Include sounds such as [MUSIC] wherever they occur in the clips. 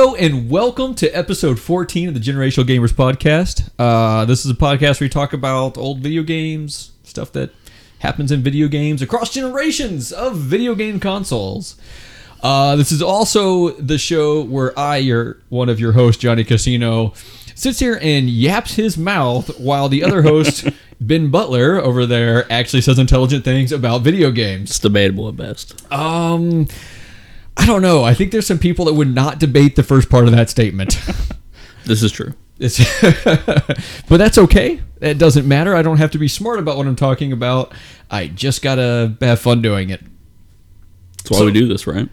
Yo, and welcome to episode 14 of the Generational Gamers Podcast. Uh, this is a podcast where we talk about old video games, stuff that happens in video games across generations of video game consoles. Uh, this is also the show where I, your one of your hosts, Johnny Casino, sits here and yaps his mouth while the other host, [LAUGHS] Ben Butler, over there, actually says intelligent things about video games. It's debatable at best. Um, I don't know. I think there's some people that would not debate the first part of that statement. [LAUGHS] This is true. It's, [LAUGHS] but that's okay. It doesn't matter. I don't have to be smart about what I'm talking about. I just gotta have fun doing it. That's why So- we do this, right?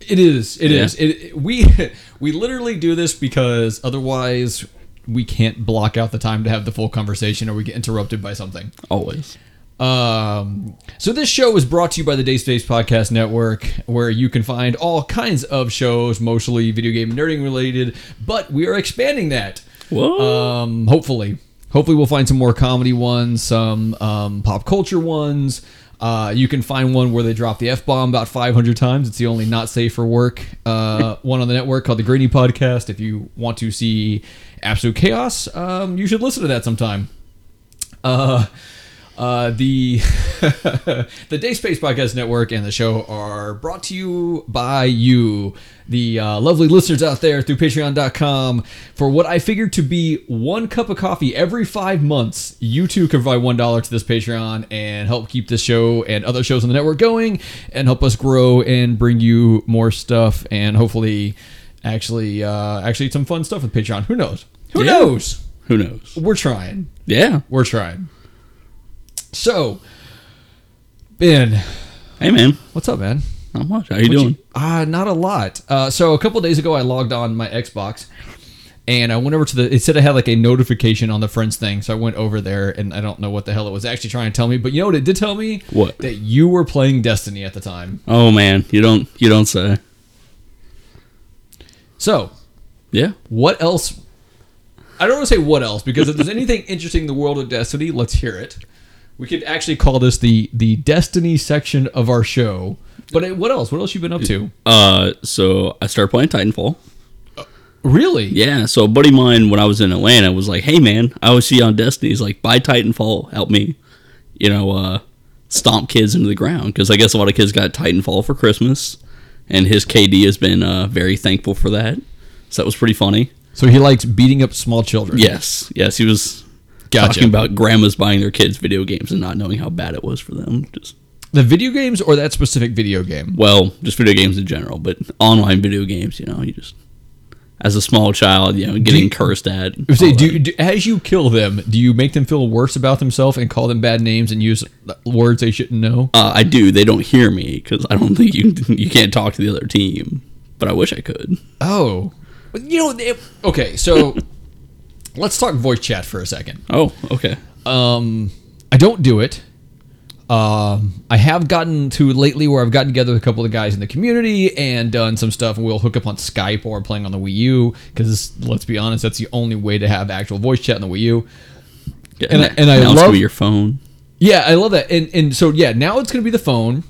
It is. It Yeah. is. It, we [LAUGHS] we literally do this because otherwise we can't block out the time to have the full conversation, or we get interrupted by something. Always. Um, so this show is brought to you by the Day Space Podcast Network, where you can find all kinds of shows, mostly video game nerding related. But we are expanding that. Whoa. Um, hopefully, hopefully we'll find some more comedy ones, some um, pop culture ones. Uh, you can find one where they drop the f bomb about 500 times. It's the only not safe for work uh, [LAUGHS] one on the network called the Greeny Podcast. If you want to see absolute chaos, um, you should listen to that sometime. Uh, uh, the [LAUGHS] the Day Space Podcast Network and the show are brought to you by you, the uh, lovely listeners out there through Patreon.com. For what I figured to be one cup of coffee every five months, you too can provide one dollar to this Patreon and help keep this show and other shows on the network going, and help us grow and bring you more stuff and hopefully, actually, uh, actually some fun stuff with Patreon. Who knows? Who Yeah. knows? Who knows? We're trying. Yeah. We're trying. So, Ben, Hey, man. what's up, man? Not much. How you What doing? Uh, not a lot. Uh, so a couple days ago, I logged on my Xbox, and I went over to the. It said I had like a notification on the friends thing, so I went over there, and I don't know what the hell it was actually trying to tell me. But you know what it did tell me? What? That you were playing Destiny at the time. Oh man, you don't you don't say. So, Yeah. what else? I don't want to say what else because if there's anything interesting in the world of Destiny, let's hear it. We could actually call this the the Destiny section of our show. But uh, what else? What else you been up to? Uh, so I started playing Titanfall. Really? Yeah. So a buddy of mine when I was in Atlanta was like, "Hey man, I always see you on Destiny." He's like, "Buy Titanfall, help me." You know, uh, stomp kids into the ground because I guess a lot of kids got Titanfall for Christmas, and his KD has been uh, very thankful for that. So that was pretty funny. So he likes beating up small children. Yes, yes, he was Gotcha. talking about grandmas buying their kids video games and not knowing how bad it was for them. Just The video games or that specific video game? well, just video games in general, but online video games. You know, you just as a small child, you know, getting you- cursed at. Say, do, do as you kill them, do you make them feel worse about themselves and call them bad names and use words they shouldn't know? uh, I do. They don't hear me because I don't [LAUGHS] think you you can't talk to the other team. But I wish I could. Oh, you know, they, okay. So let's talk voice chat for a second. Oh, okay. Um, I don't do it. Um, I have gotten to lately where I've gotten together with a couple of guys in the community and done some stuff, and we'll hook up on Skype or playing on the Wii U because let's be honest, that's the only way to have actual voice chat on the Wii U. Yeah, And I- and I now it's love- your phone. Yeah, I love that. And and so yeah, now it's gonna be the phone,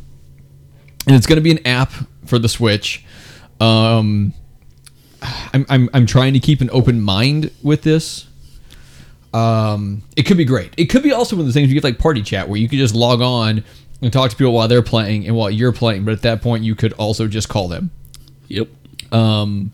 and it's gonna be an app for the Switch. Um, I'm I'm I'm trying to keep an open mind with this. Um, it could be great. It could be also one of the things you get like party chat where you could just log on and talk to people while they're playing and while you're playing. But at that point, you could also just call them. Yep. Um,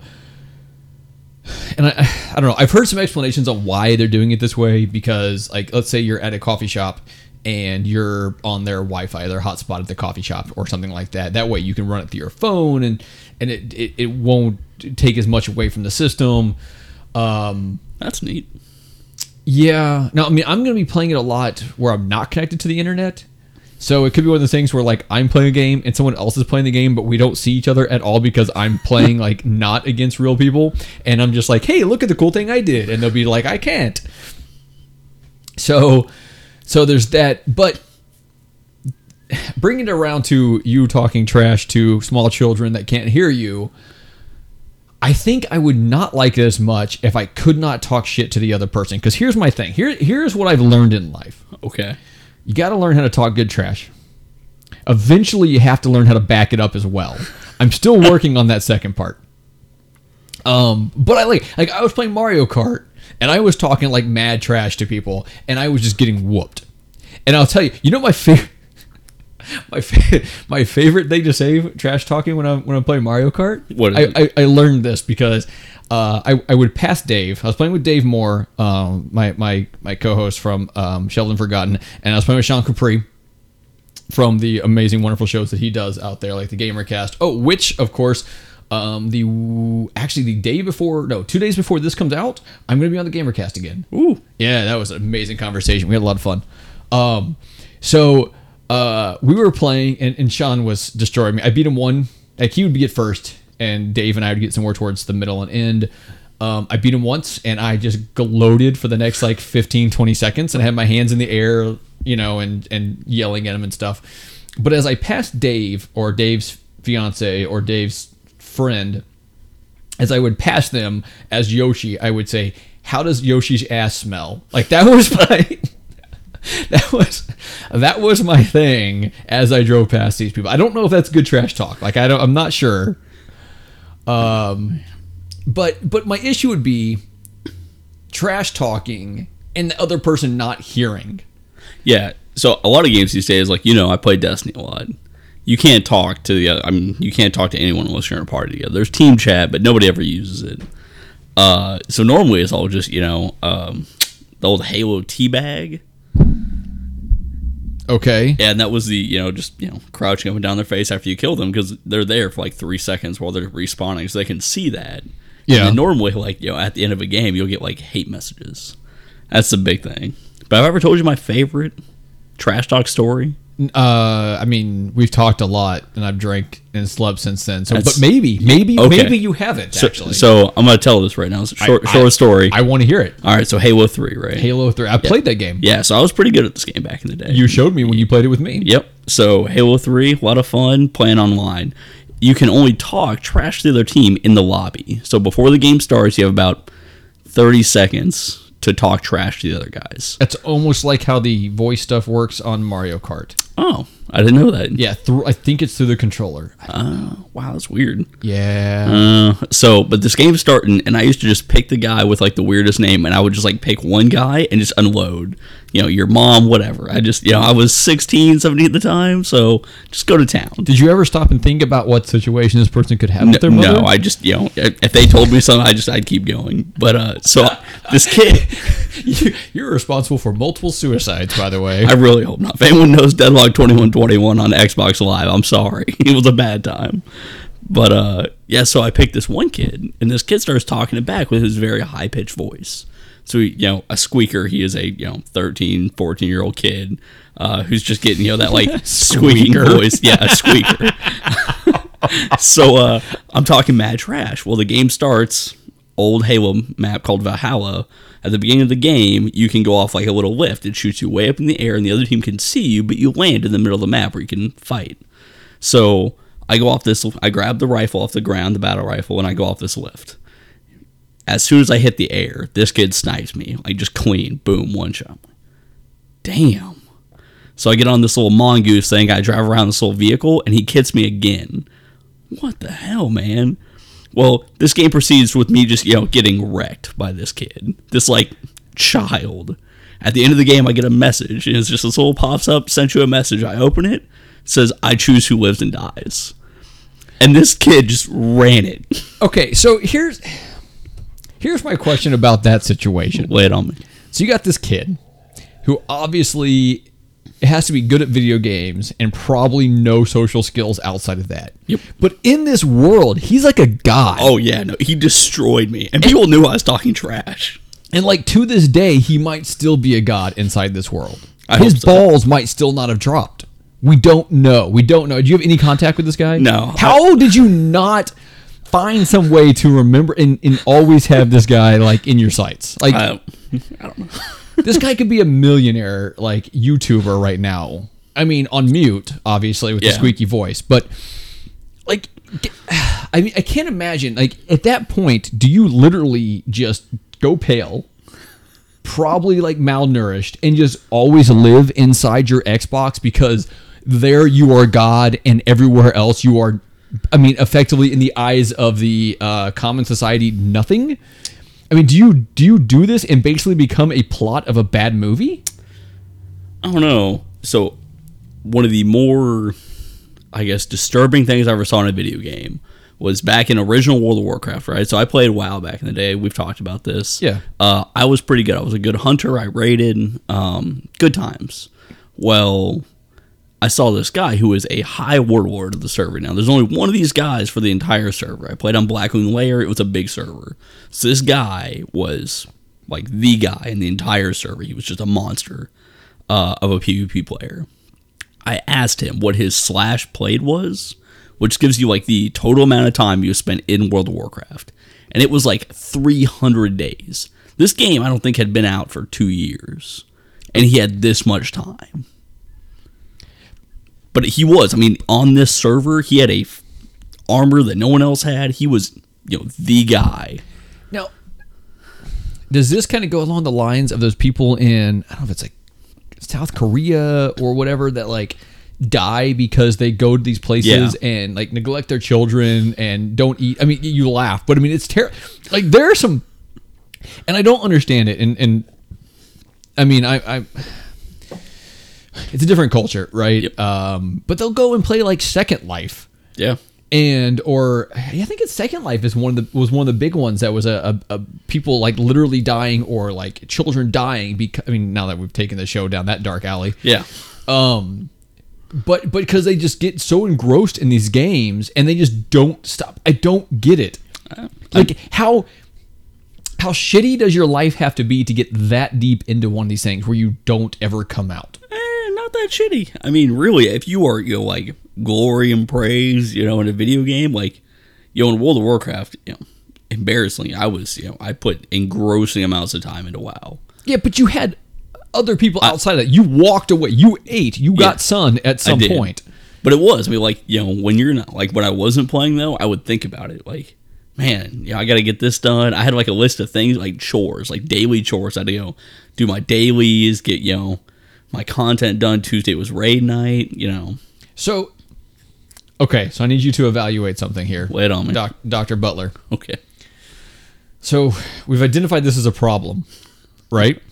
and I, I don't know. I've heard some explanations on why they're doing it this way because, like, let's say you're at a coffee shop and you're on their Wi-Fi, their hotspot at the coffee shop, or something like that. That way, you can run it through your phone, and and it it, it won't take as much away from the system. Um, That's neat. yeah. No, I mean, I'm going to be playing it a lot where I'm not connected to the internet. So it could be one of the things where like I'm playing a game and someone else is playing the game, but we don't see each other at all because I'm playing [LAUGHS] like not against real people, and I'm just like, hey, look at the cool thing I did, and they'll be like, I can't. So, so there's that, but [LAUGHS] bringing it around to you talking trash to small children that can't hear you. I think I would not like it as much if I could not talk shit to the other person. Because here's my thing. Here, here's what I've learned in life. Okay. You got to learn how to talk good trash. Eventually, you have to learn how to back it up as well. I'm still [LAUGHS] working on that second part. Um, but I like like I was playing Mario Kart and I was talking like mad trash to people and I was just getting whooped. And I'll tell you, you know my [LAUGHS] favorite [LAUGHS] my fa- [LAUGHS] my favorite thing to say trash talking when I'm when I'm playing Mario Kart. What is I, I, I learned this because uh, I I would pass Dave. I was playing with Dave Moore, um, my my my co-host from um, Sheldon Forgotten, and I was playing with Sean Capri from the amazing, wonderful shows that he does out there, like the Gamercast. Oh, which of course. Um, the actually the day before, no, two days before this comes out, I'm gonna be on the Gamercast again. Ooh. Yeah, that was an amazing conversation. We had a lot of fun. Um, so uh, we were playing, and, and Sean was destroying me. I beat him one. Like he would get first, and Dave and I would get somewhere towards the middle and end. Um, I beat him once, and I just gloated for the next like 15, 20 seconds, and I had my hands in the air, you know, and and yelling at him and stuff. But as I passed Dave or Dave's fiance or Dave's friend, as I would pass them as Yoshi, I would say, "How does Yoshi's ass smell?" Like that was [LAUGHS] my [LAUGHS] that was that was my thing as I drove past these people. I don't know if that's good trash talk. Like I don't I'm not sure. Um but but my issue would be trash talking and the other person not hearing. Yeah. So a lot of games these days, like you know, I play Destiny a lot. You can't talk to the other. I mean, you can't talk to anyone unless you're in a party together. There's team chat, but nobody ever uses it. Uh, so normally it's all just you know um, the old Halo teabag. Okay. And that was the you know just you know crouching up and down their face after you kill them because they're there for like three seconds while they're respawning, so they can see that. Yeah. And normally, like you know, at the end of a game, you'll get like hate messages. That's the big thing. But have I ever told you my favorite trash talk story? Uh, I mean, we've talked a lot, and I've drank and slept since then. So, That's- but maybe, maybe, Okay. maybe you haven't So, actually. so I'm gonna tell this right now. It's a short, I- short story. I want to hear it. All right, so Halo Three, right? Halo Three. I played that game. Yeah, so I was pretty good at this game back in the day. You showed me when you played it with me. Yep. So Halo 3, a lot of fun playing online. You can only talk trash to the other team in the lobby. So before the game starts, you have about 30 seconds to talk trash to the other guys. That's almost like how the voice stuff works on Mario Kart. Oh, I didn't know that. Yeah, through I think it's through the controller. Oh, wow, that's weird. Yeah. Uh, so, but this game's starting, and I used to just pick the guy with like the weirdest name, and I would just like pick one guy and just unload. You know, your mom, whatever. I just, you know, I was 16, 17 at the time, so just go to town. Did you ever stop and think about what situation this person could have with their No, mother? no, I just you know if they told me something, I just I'd keep going. But uh, so [LAUGHS] this kid, You- You're responsible for multiple suicides, by the way. I really hope not. If anyone knows Deadlock twenty one twenty one on Xbox Live, I'm sorry, [LAUGHS] it was a bad time. But uh, yeah, so I picked this one kid, and this kid starts talking it back with his very high pitched voice. So he, you know, a squeaker. He is a you know 13, 14 year old kid uh, who's just getting you know that like [LAUGHS] squeaking voice. Yeah, a squeaker. [LAUGHS] so uh, I'm talking mad trash. Well, the game starts. Old Halo map called Valhalla. At the beginning of the game, you can go off like a little lift. It shoots you way up in the air, and the other team can see you, but you land in the middle of the map where you can fight. So I go off this. I grab the rifle off the ground, the battle rifle, and I go off this lift. As soon as I hit the air, this kid snipes me. Like just clean, boom, one shot. Damn. So I get on this little mongoose thing. I drive around this little vehicle, and he hits me again. What the hell, man? Well, this game proceeds with me just, you know, getting wrecked by this kid. This, like, child. At the end of the game, I get a message, and it's just this little pops up, sent you a message. I open it, it says, I choose who lives and dies. And this kid just ran it. [LAUGHS] Okay, so here's here's my question about that situation. Lay it on me. So you got this kid who obviously has to be good at video games and probably no social skills outside of that. Yep. But in this world, he's like a god. Oh, yeah, no, he destroyed me. And people knew I was talking trash. And like to this day, he might still be a god inside this world. I His so. balls might still not have dropped. We don't know. We don't know. Do you have any contact with this guy? No. How did you not find some way to remember and, and always have this guy like in your sights? Like I, [LAUGHS] I don't know. This guy could be a millionaire like YouTuber right now. I mean, on mute, obviously, with the Yeah. squeaky voice, but like, [SIGHS] I mean, I can't imagine. Like at that point, do you literally just go pale, probably like malnourished, and just always live inside your Xbox because there you are God, and everywhere else you are I mean, effectively in the eyes of the uh, common society, nothing. I mean, do you do you do this and basically become a plot of a bad movie? I don't know. So, one of the more, I guess, disturbing things I ever saw in a video game was back in original World of Warcraft, right? So I played WoW back in the day. We've talked about this. Yeah. Uh, I was pretty good. I was a good hunter. I raided. Um, good times. Well, I saw this guy who is a high warlord of the server. Now, there's only one of these guys for the entire server. I played on Blackwing Lair. It was a big server. So this guy was like the guy in the entire server. He was just a monster uh, of a PvP player. I asked him what his slash played was, which gives you like the total amount of time you spent in World of Warcraft. And it was like 300 days. This game, I don't think, had been out for two years. And he had this much time. But he was, I mean, on this server, he had a f- armor that no one else had. He was, you know, the guy. Now, does this kind of go along the lines of those people in I don't know if it's like South Korea or whatever that like die because they go to these places Yeah. and like neglect their children and don't eat. I mean, you laugh, but I mean it's terrible. Like there are some, and I don't understand it. And and I mean I I. It's a different culture, right? Yep. Um, but they'll go and play like Second Life Yeah. and or I think it's Second Life is one of the was one of the big ones that was a, a, a people like literally dying or like children dying because I mean now that we've taken the show down that dark alley Yeah. um but but because they just get so engrossed in these games and they just don't stop I don't get it like how how shitty does your life have to be to get that deep into one of these things where you don't ever come out eh, not that shitty. I mean, really, if you are, you know, like glory and praise, you know, in a video game, like, you know, in World of Warcraft, you know, embarrassingly, I was, you know, I put engrossing amounts of time into WoW. Yeah, but you had other people outside of that. You walked away. You ate. You got sun at some point. But it was, I mean, like, you know, when you're not, like, when I wasn't playing, though, I would think about it, like, man, you know, I got to get this done. I had, like, a list of things, like chores, like daily chores. I had to, you know, do my dailies, get, you know, my content done. Tuesday was raid night, you know. So, okay, so I need you to evaluate something here, Wait on me. Doc, Dr. Butler. Okay. So we've identified this as a problem, right?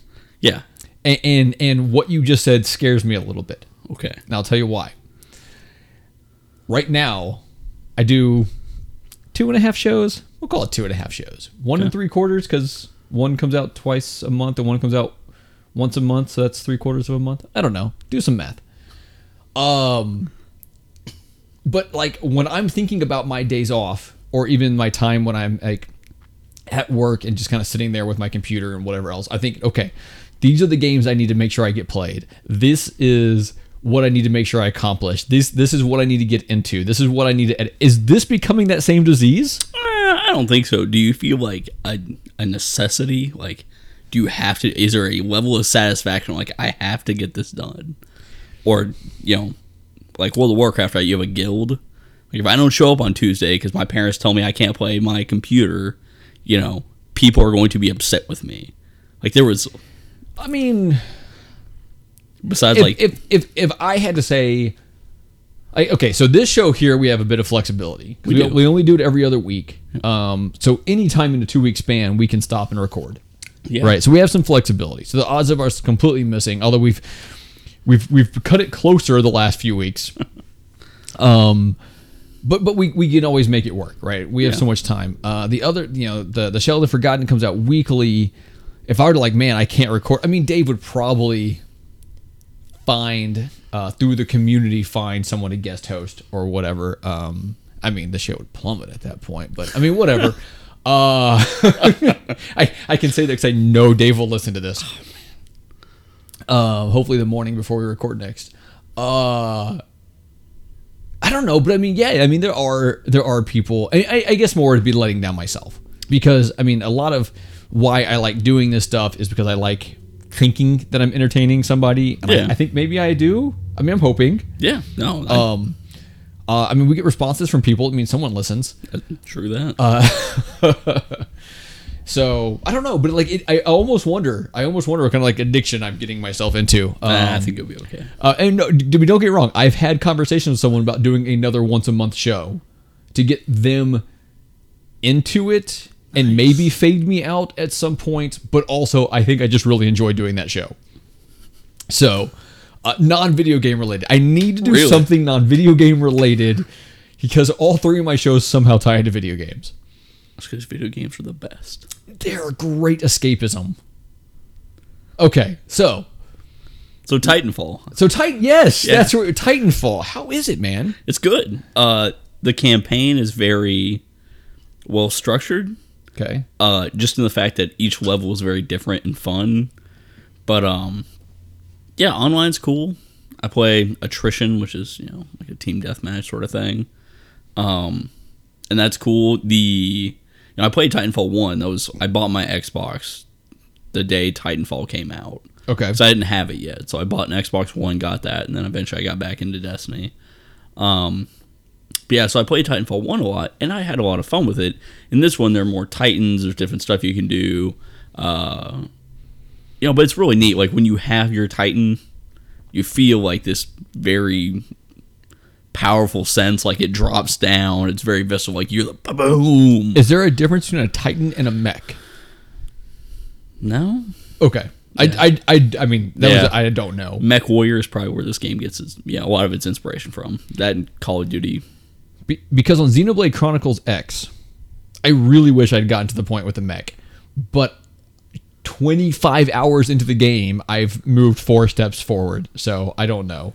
Yeah. And and, and what you just said scares me a little bit. Okay. And I'll tell you why. Right now, I do two and a half shows. We'll call it two and a half shows. One and three quarters because one comes out twice a month and one comes out once a month. So that's three quarters of a month. I don't know. Do some math. Um, but like when I'm thinking about my days off or even my time when I'm like at work and just kind of sitting there with my computer and whatever else, I think, okay, these are the games I need to make sure I get played. This is what I need to make sure I accomplish. This this is what I need to get into. This is what I need to edit. Is this becoming that same disease? Uh, I don't think so. Do you feel like a, a necessity? Like, do you have to? Is there a level of satisfaction? Like, I have to get this done, or you know, like World of Warcraft, right? You have a guild. Like, if I don't show up on Tuesday because my parents tell me I can't play my computer, you know, people are going to be upset with me. Like, there was I mean, besides if, like if if if I had to say, I, okay, so this show here we have a bit of flexibility. We We, we only do it every other week. Um, so anytime in a two week span, we can stop and record. Yeah. Right. So we have some flexibility. So the odds of us completely missing, although we've we've we've cut it closer the last few weeks. [LAUGHS] um, but but we, we can always make it work, right? We have Yeah. so much time. Uh, the other, you know, the the Sheldon Forgotten comes out weekly. If I were to like, man, I can't record. I mean, Dave would probably find uh, through the community find someone to guest host or whatever. Um, I mean, the show would plummet at that point, but I mean, whatever. [LAUGHS] uh, [LAUGHS] I I can say that because I know Dave will listen to this. Uh, hopefully the morning before we record next. Uh, I don't know, but I mean, yeah, I mean, there are there are people. I, I, guess more to be letting down myself because I mean, a lot of why I like doing this stuff is because I like thinking that I'm entertaining somebody, Yeah. I, I think maybe I do. I mean, I'm hoping. yeah, no, I, Um, uh, I mean, we get responses from people. I mean, someone listens. true that. Uh, [LAUGHS] So I don't know, but like, it, I almost wonder. I almost wonder what kind of like addiction I'm getting myself into. Um, Nah, I think it'll be okay. uh, and no, d- don't get me wrong. I've had conversations with someone about doing another once a month show. to get them into it and maybe fade me out at some point, but also I think I just really enjoy doing that show. So, uh, non video game related. I need to do Really? something non video game related because all three of my shows somehow tie into video games. That's because video games are the best. They're great escapism. Okay, so So Titanfall, so Titan, yes, Yeah. that's where Titanfall. How is it, man? it's good. Uh, the campaign is very well structured. Okay, uh, just in the fact that each level is very different and fun. But um, yeah, online's cool. I play attrition, which is you know like a team deathmatch sort of thing, um, and that's cool. The you know I played Titanfall one. That was I bought my Xbox the day Titanfall came out, okay, so I didn't have it yet. So I bought an Xbox One, got that, and then eventually I got back into Destiny. Um, but yeah, so I played Titanfall 1 a lot, and I had a lot of fun with it. In this one, there are more Titans, there's different stuff you can do. Uh, you know, but it's really neat. Like, when you have your Titan, you feel like this very powerful sense. Like, it drops down, it's very visceral. Like, you're the boom. is there a difference between a Titan and a mech? No? Okay, I, I, I, I mean, that Yeah. was I don't know. MechWarrior is probably where this game gets its, yeah, a lot of its inspiration from. That and Call of Duty. Be- because on Xenoblade Chronicles X, I really wish I'd gotten to the point with the mech, but 25 hours into the game, I've moved four steps forward, so I don't know.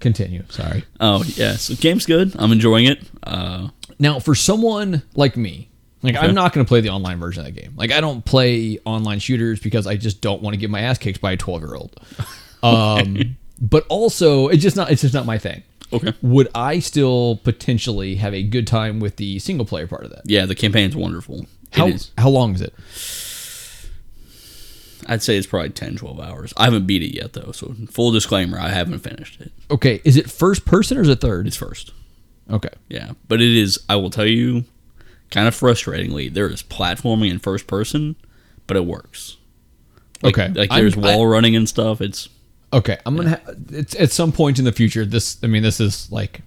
Continue. Sorry. Oh, yeah, so game's good. I'm enjoying it. Uh, Now, for someone like me, like Okay. I'm not going to play the online version of that game. Like I don't play online shooters because I just don't want to get my ass kicked by a 12 year old. [LAUGHS] Um, but also, it's just not. It's just not my thing. okay. Would I still potentially have a good time with the single player part of that? Yeah, the campaign's wonderful. How how long is it? I'd say it's probably 10, 12 hours. I haven't beat it yet, though. So, full disclaimer, I haven't finished it. Okay, is it first person or is it third? It's first. Okay. Yeah. But it is, I will tell you, kind of frustratingly, there is platforming in first person, but it works. Like, Okay. Like, I'm- there's I- wall running and stuff. It's, Okay, I'm gonna. Ha- it's at some point in the future. This, I mean, this is like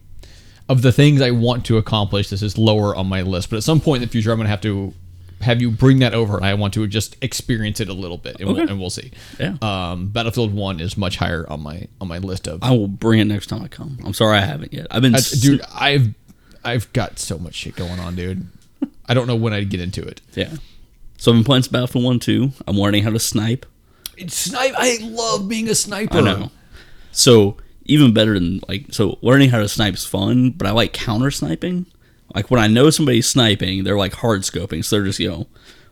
of the things I want to accomplish. This is lower on my list, but at some point in the future, I'm gonna have to have you bring that over. I want to just experience it a little bit, and, we'll, and we'll see. Yeah. Um, Battlefield One is much higher on my on my list of. I will bring it next time I come. I'm sorry I haven't yet. I've been, I- dude, I've I've got so much shit going on, dude. I don't know when I'd get into it. yeah. So, I've been playing Battlefield 1 too. I'm learning how to snipe. It's snipe. I love being a sniper. I know. So even better than like so learning how to snipe is fun, but I like counter sniping. Like when I know somebody's sniping, they're like hard scoping, so they're just you know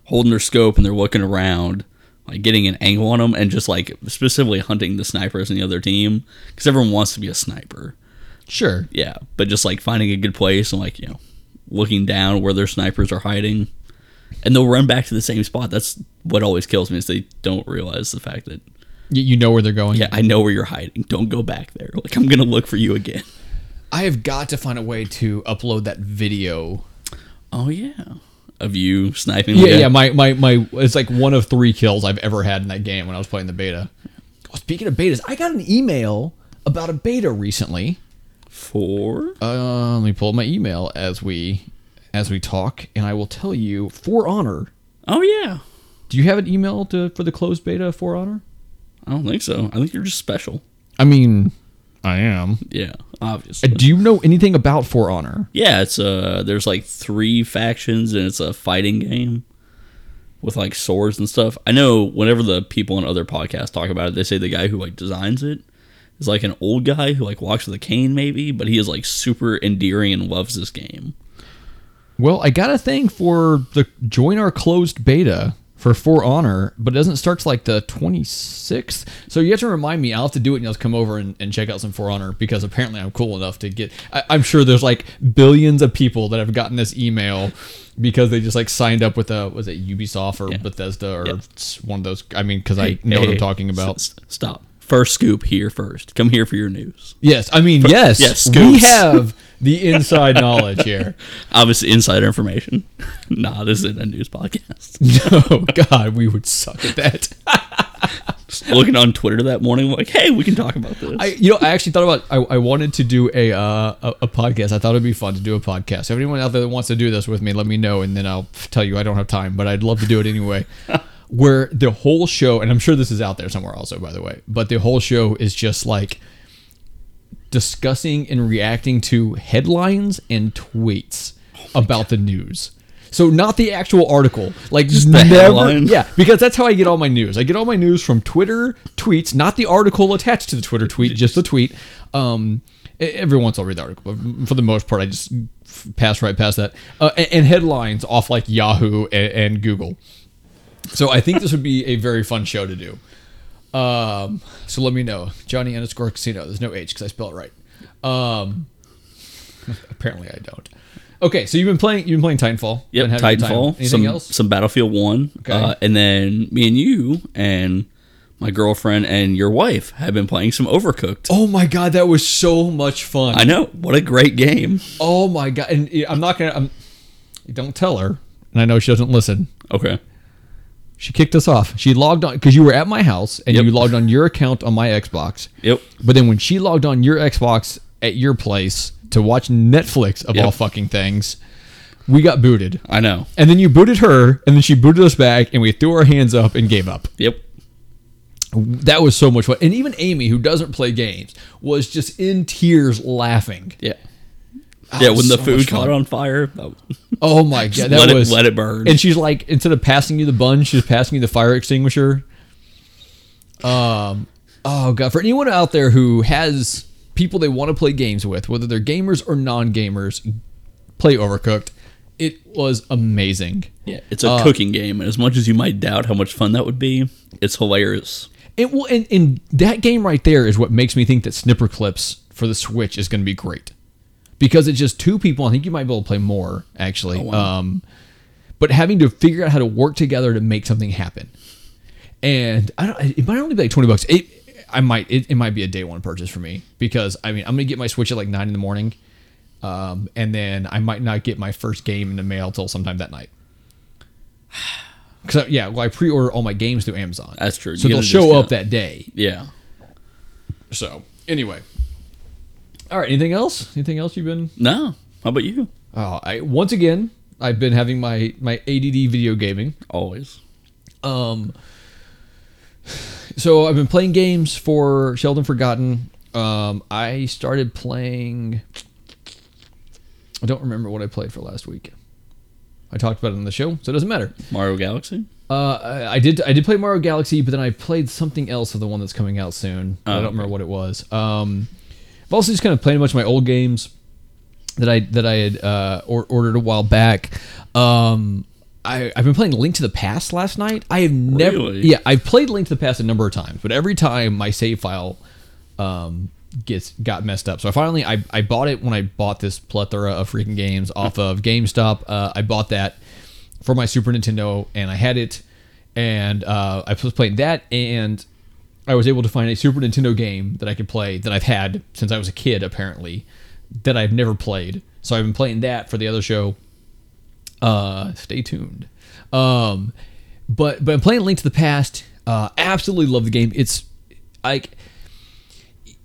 holding their scope and they're looking around, like getting an angle on them, and just like specifically hunting the snipers in the other team because everyone wants to be a sniper. Sure. Yeah, but just like finding a good place and like you know looking down where their snipers are hiding, and they'll run back to the same spot. That's what always kills me is they don't realize the fact that You, you know where they're going. yeah, I know where you're hiding. Don't go back there. Like I'm gonna look for you again. [LAUGHS] I have got to find a way to upload that video. Oh yeah, of you sniping. Yeah, yeah. My, my, my. It's like one of three kills I've ever had in that game when I was playing the beta. Oh, speaking of betas, I got an email about a beta recently. Four. Uh, let me pull up my email as we as we talk, and I will tell you. For Honor, Oh yeah. do you have an email to for the closed beta For Honor? I don't think so. I think you're just special. I mean, I am. Yeah, obviously. Do you know anything about For Honor? yeah, it's uh there's like three factions and it's a fighting game with like swords and stuff. I know whenever the people on other podcasts talk about it, they say the guy who like designs it is like an old guy who like walks with a cane maybe, but he is like super endearing and loves this game. Well, I got a thing for the join our closed beta for For Honor, but it doesn't start till like the 26th. So you have to remind me. I'll have to do it and you'll come over and, and check out some For Honor because apparently I'm cool enough to get. I, I'm sure there's like billions of people that have gotten this email because they just like signed up with a was it Ubisoft or Yeah. Bethesda or Yeah. one of those. I mean, because I know what I'm talking about. Stop. First scoop here first. Come here for your news. Yes, I mean yes. yes, we have the inside knowledge here. [LAUGHS] Obviously, insider information. nah, this isn't a news podcast. [LAUGHS] No, God, we would suck at that. [LAUGHS] Just looking on Twitter that morning, like, hey, we can talk about this. I, you know, I actually thought about. I, I wanted to do a, uh, a a podcast. I thought it'd be fun to do a podcast. If anyone out there that wants to do this with me, let me know, and then I'll tell you I don't have time, but I'd love to do it anyway. Where the whole show, and I'm sure this is out there somewhere also, by the way, but the whole show is just like discussing and reacting to headlines and tweets about the news. So not the actual article, like just the never, headline? yeah, because that's how I get all my news. I get all my news from Twitter tweets, not the article attached to the Twitter tweet, just the tweet. Um, every once I'll read the article, but for the most part, I just pass right past that. Uh, and, and headlines off like Yahoo and, and Google. So I think this would be a very fun show to do. Um, so let me know, Johnny underscore Casino. There's no H because I spell it right. Um, [LAUGHS] apparently I don't. Okay, so you've been playing. You've been playing Titanfall. Yep, Been having a good time. Titanfall. Anything some else? some Battlefield One, Okay. uh, and then me and you and my girlfriend and your wife have been playing some Overcooked. Oh my god, that was so much fun. I know what a great game. Oh my god, and I'm not gonna. I'm, don't tell her, and I know she doesn't listen. Okay, She kicked us off. She logged on because you were at my house and Yep. you logged on your account on my Xbox. yep, But then when she logged on your Xbox at your place to watch Netflix of Yep. all fucking things, we got booted. I know. And then you booted her, and then she booted us back, and we threw our hands up and gave up. Yep, That was so much fun. And even Amy, who doesn't play games, was just in tears laughing. yeah, yeah. was When the so food caught on fire, that was- Oh my god, that let it- was let it burn. And she's like, instead of passing you the bun, she's passing you the fire extinguisher. Um, oh god, for anyone out there who has people they want to play games with, whether they're gamers or non-gamers, play Overcooked. It was amazing. yeah, it's a Uh, cooking game, and as much as you might doubt how much fun that would be, it's hilarious. It will, and, and that game right there is what makes me think that Snipperclips for the Switch is going to be great because it's just two people. I think you might be able to play more actually. wow. Um, but having to figure out how to work together to make something happen, and I don't. It might only be like twenty bucks. It, I might. It, it might be a day one purchase for me because I mean I'm gonna get my Switch at like nine in the morning, um, and then I might not get my first game in the mail till sometime that night. [SIGHS] Because yeah, well, I pre-order all my games through Amazon. That's true. So You they'll show up that day. Yeah. So anyway, all right. Anything else? Anything else you've been? No. How about you? Oh, I once again I've been having my my ADD video gaming. Always. Um, so I've been playing games for Sheldon Forgotten. Um, I started playing. I don't remember what I played for last week. I talked about it on the show, so it doesn't matter. Mario Galaxy. Uh, I, I did I did play Mario Galaxy, but then I played something else of the one that's coming out soon. I Oh, don't okay. remember what it was. Um, I've also just kind of played a bunch of my old games that I that I had uh, or, ordered a while back. Um, I, I've been playing Link to the Past last night. I have never, Really? yeah, I've played Link to the Past a number of times, but every time my save file um, gets got messed up. So I finally I, I bought it when I bought this plethora of freaking games off of GameStop. Uh, I bought that for my Super Nintendo, and I had it, and uh, I was playing that, and I was able to find a Super Nintendo game that I could play that I've had since I was a kid, apparently, that I've never played. So I've been playing that for the other show. Uh, stay tuned. Um, but but I'm playing Link to the Past. Uh, absolutely love the game. It's like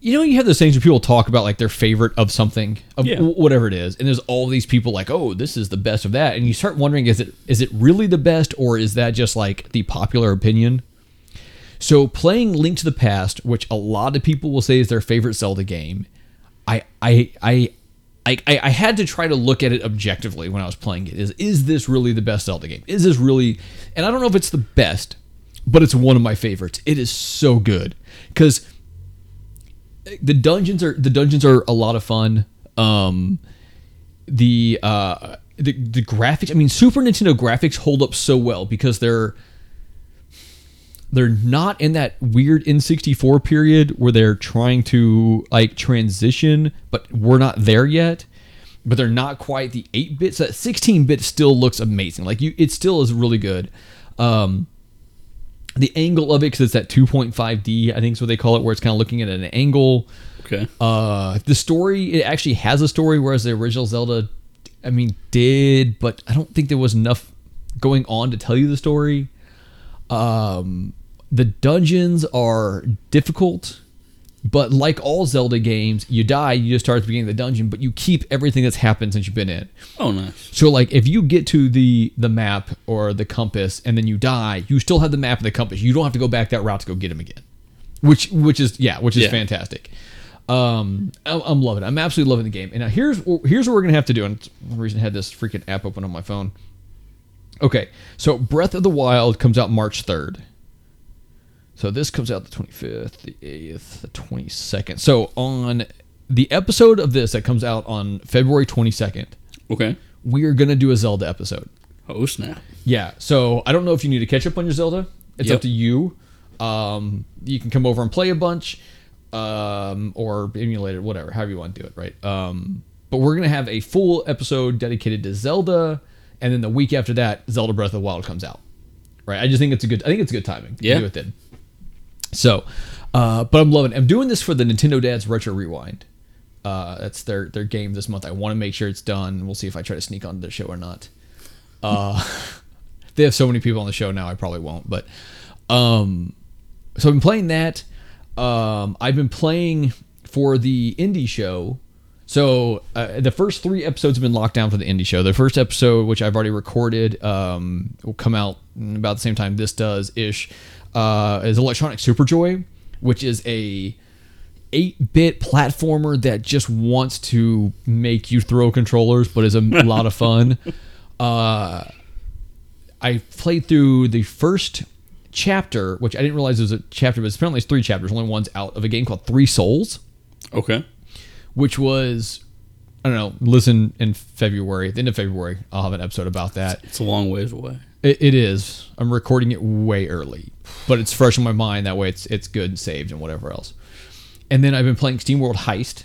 you know you have those things where people talk about like their favorite of something of Yeah. wh- whatever it is and there's all these people like oh this is the best of that and you start wondering is it is it really the best or is that just like the popular opinion so playing link to the past which a lot of people will say is their favorite zelda game i i i I, I had to try to look at it objectively when I was playing it. Is is this really the best Zelda game? Is this really? And I don't know if it's the best, but it's one of my favorites. It is so good because the dungeons are the dungeons are a lot of fun. Um, the uh, the the graphics. I mean, Super Nintendo graphics hold up so well because they're they're not in that weird N64 period where they're trying to like transition, but we're not there yet. But they're not quite the 8 bits. That 16 bit still looks amazing. Like you, it still is really good. Um, the angle of it, because it's that 2.5D, I think is what they call it, where it's kind of looking at an angle. Okay. Uh, the story it actually has a story, whereas the original Zelda, I mean, did, but I don't think there was enough going on to tell you the story. Um, the dungeons are difficult, but like all Zelda games, you die, you just start at the beginning of the dungeon, but you keep everything that's happened since you've been in. Oh, nice. So like if you get to the the map or the compass and then you die, you still have the map and the compass. You don't have to go back that route to go get them again. Which which is yeah, which is Yeah. fantastic. Um, I'm, I'm loving it. I'm absolutely loving the game. And now here's here's what we're gonna have to do. And one reason I had this freaking app open on my phone. Okay, so Breath of the Wild comes out March 3rd. So this comes out the 25th, the 8th, the 22nd. So on the episode of this that comes out on February 22nd, Okay. we are gonna do a Zelda episode. Oh, snap. Yeah. So I don't know if you need to catch up on your Zelda. It's Yep. up to you. Um, you can come over and play a bunch, um, or emulate it, whatever, however you want to do it, right? Um, but we're gonna have a full episode dedicated to Zelda, and then the week after that, Zelda Breath of the Wild comes out. Right. I just think it's a good. I think it's a good timing. to Yeah. Do it then. So, uh, but I'm loving. it. I'm doing this for the Nintendo Dad's Retro Rewind. Uh, that's their their game this month. I want to make sure it's done. We'll see if I try to sneak onto the show or not. Uh, [LAUGHS] they have so many people on the show now. I probably won't. But um, so I've been playing that. Um, I've been playing for the indie show. So uh, the first three episodes have been locked down for the indie show. The first episode, which I've already recorded, um, will come out about the same time this does ish. Uh, is Electronic Superjoy, which is a 8-bit platformer that just wants to make you throw controllers, but is a [LAUGHS] lot of fun. Uh, I played through the first chapter, which I didn't realize was a chapter, but apparently it's three chapters. Only one's out of a game called Three Souls, Okay. which was I don't know. Listen in February, at the end of February, I'll have an episode about that. It's a long ways away. It, it is. I'm recording it way early, but it's fresh in my mind. That way, it's it's good and saved and whatever else. And then I've been playing SteamWorld Heist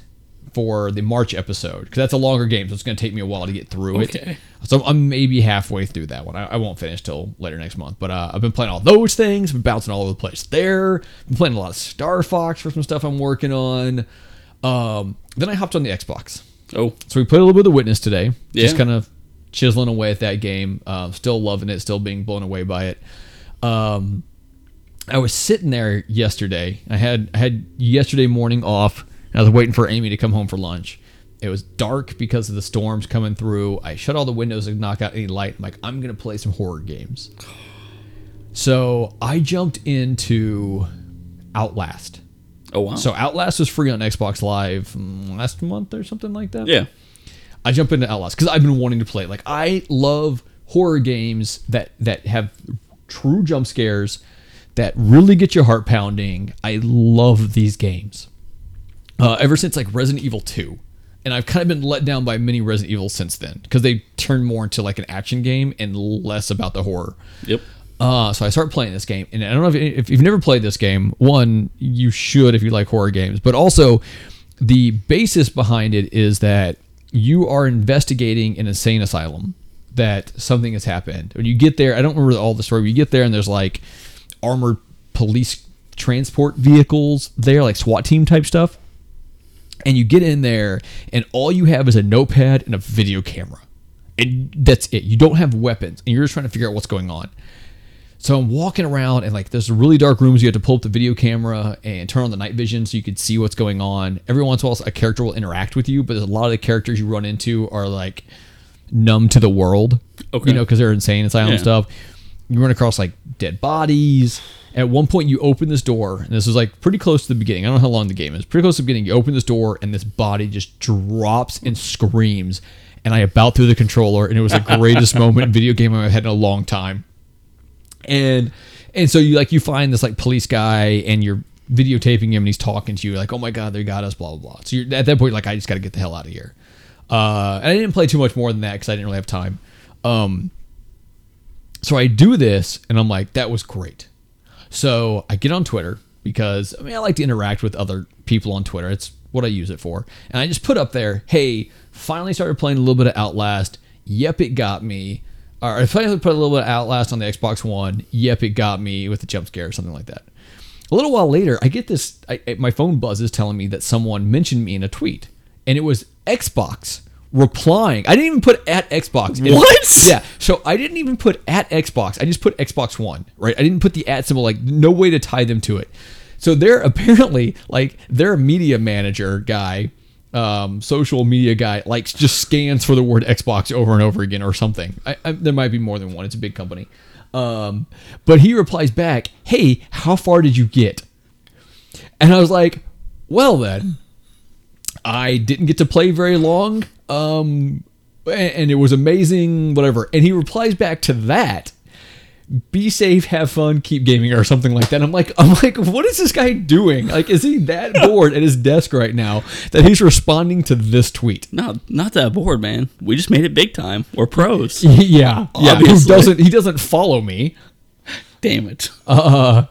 for the March episode because that's a longer game, so it's going to take me a while to get through Okay. it. So I'm maybe halfway through that one. I, I won't finish till later next month. But uh, I've been playing all those things. Been bouncing all over the place there. Been playing a lot of Star Fox for some stuff I'm working on. Um, then I hopped on the Xbox. Oh, So we played a little bit of the Witness today. Yeah. Just kind of chiseling away at that game. Uh, still loving it. Still being blown away by it. Um, I was sitting there yesterday. I had I had yesterday morning off. And I was waiting for Amy to come home for lunch. It was dark because of the storms coming through. I shut all the windows and knock out any light. I'm like, I'm gonna play some horror games. So I jumped into Outlast. oh wow. So Outlast was free on Xbox Live mm, last month or something like that. yeah. I jump into Outlast because I've been wanting to play. it. Like I love horror games that that have true jump scares that really get your heart pounding. I love these games. Uh, ever since like Resident Evil 2. And I've kind of been let down by many Resident Evil since then because they turned more into like an action game and less about the horror. Yep. Uh, so I start playing this game, and I don't know if, if you've never played this game. One, you should if you like horror games, but also the basis behind it is that you are investigating an insane asylum that something has happened. When you get there, I don't remember all the story. But you get there, and there's like armored police transport vehicles there, like SWAT team type stuff. And you get in there, and all you have is a notepad and a video camera. And that's it. You don't have weapons, and you're just trying to figure out what's going on. So I'm walking around and like there's really dark rooms. You have to pull up the video camera and turn on the night vision so you can see what's going on. Every once in a while, a character will interact with you, but there's a lot of the characters you run into are like numb to the world. Okay. You know, because they're insane asylum Yeah. stuff. You run across like dead bodies. At one point, you open this door, and this is like pretty close to the beginning. I don't know how long the game is. Pretty close to the beginning. You open this door, and this body just drops and screams. And I about threw the controller, and it was the greatest [LAUGHS] moment in video game I've had in a long time and and so you like you find this like police guy and you're videotaping him and he's talking to you like oh my god they got us blah blah blah. So you're at that point like i just got to get the hell out of here. Uh and i didn't play too much more than that because i didn't really have time. Um so i do this and i'm like that was great. So i get on twitter because i mean i like to interact with other people on twitter. It's what i use it for. And i just put up there hey finally started playing a little bit of outlast. Yep it got me or if I put a little bit of Outlast on the Xbox One, yep, it got me with a jump scare or something like that. A little while later, I get this. I, my phone buzzes telling me that someone mentioned me in a tweet, and it was Xbox replying. I didn't even put at Xbox. What? Yeah. So I didn't even put at Xbox. I just put Xbox One, right? I didn't put the at symbol, like no way to tie them to it. So they're [LAUGHS] apparently like their media manager guy, um, social media guy, like just scans for the word Xbox over and over again or something. I, I, there might be more than one. It's a big company. Um, but he replies back, "Hey, how far did you get?" And I was like, "Well then." I didn't get to play very long. Um, and, and it was amazing, whatever. And he replies back to that. Be safe, have fun, keep gaming, or something like that. I'm like, I'm like, what is this guy doing? Like, is he that [LAUGHS] bored at his desk right now that he's responding to this tweet? No, not that bored, man. We just made it big time. We're pros. [LAUGHS] Yeah, yeah. Obviously. doesn't? He doesn't follow me. Damn it. Uh,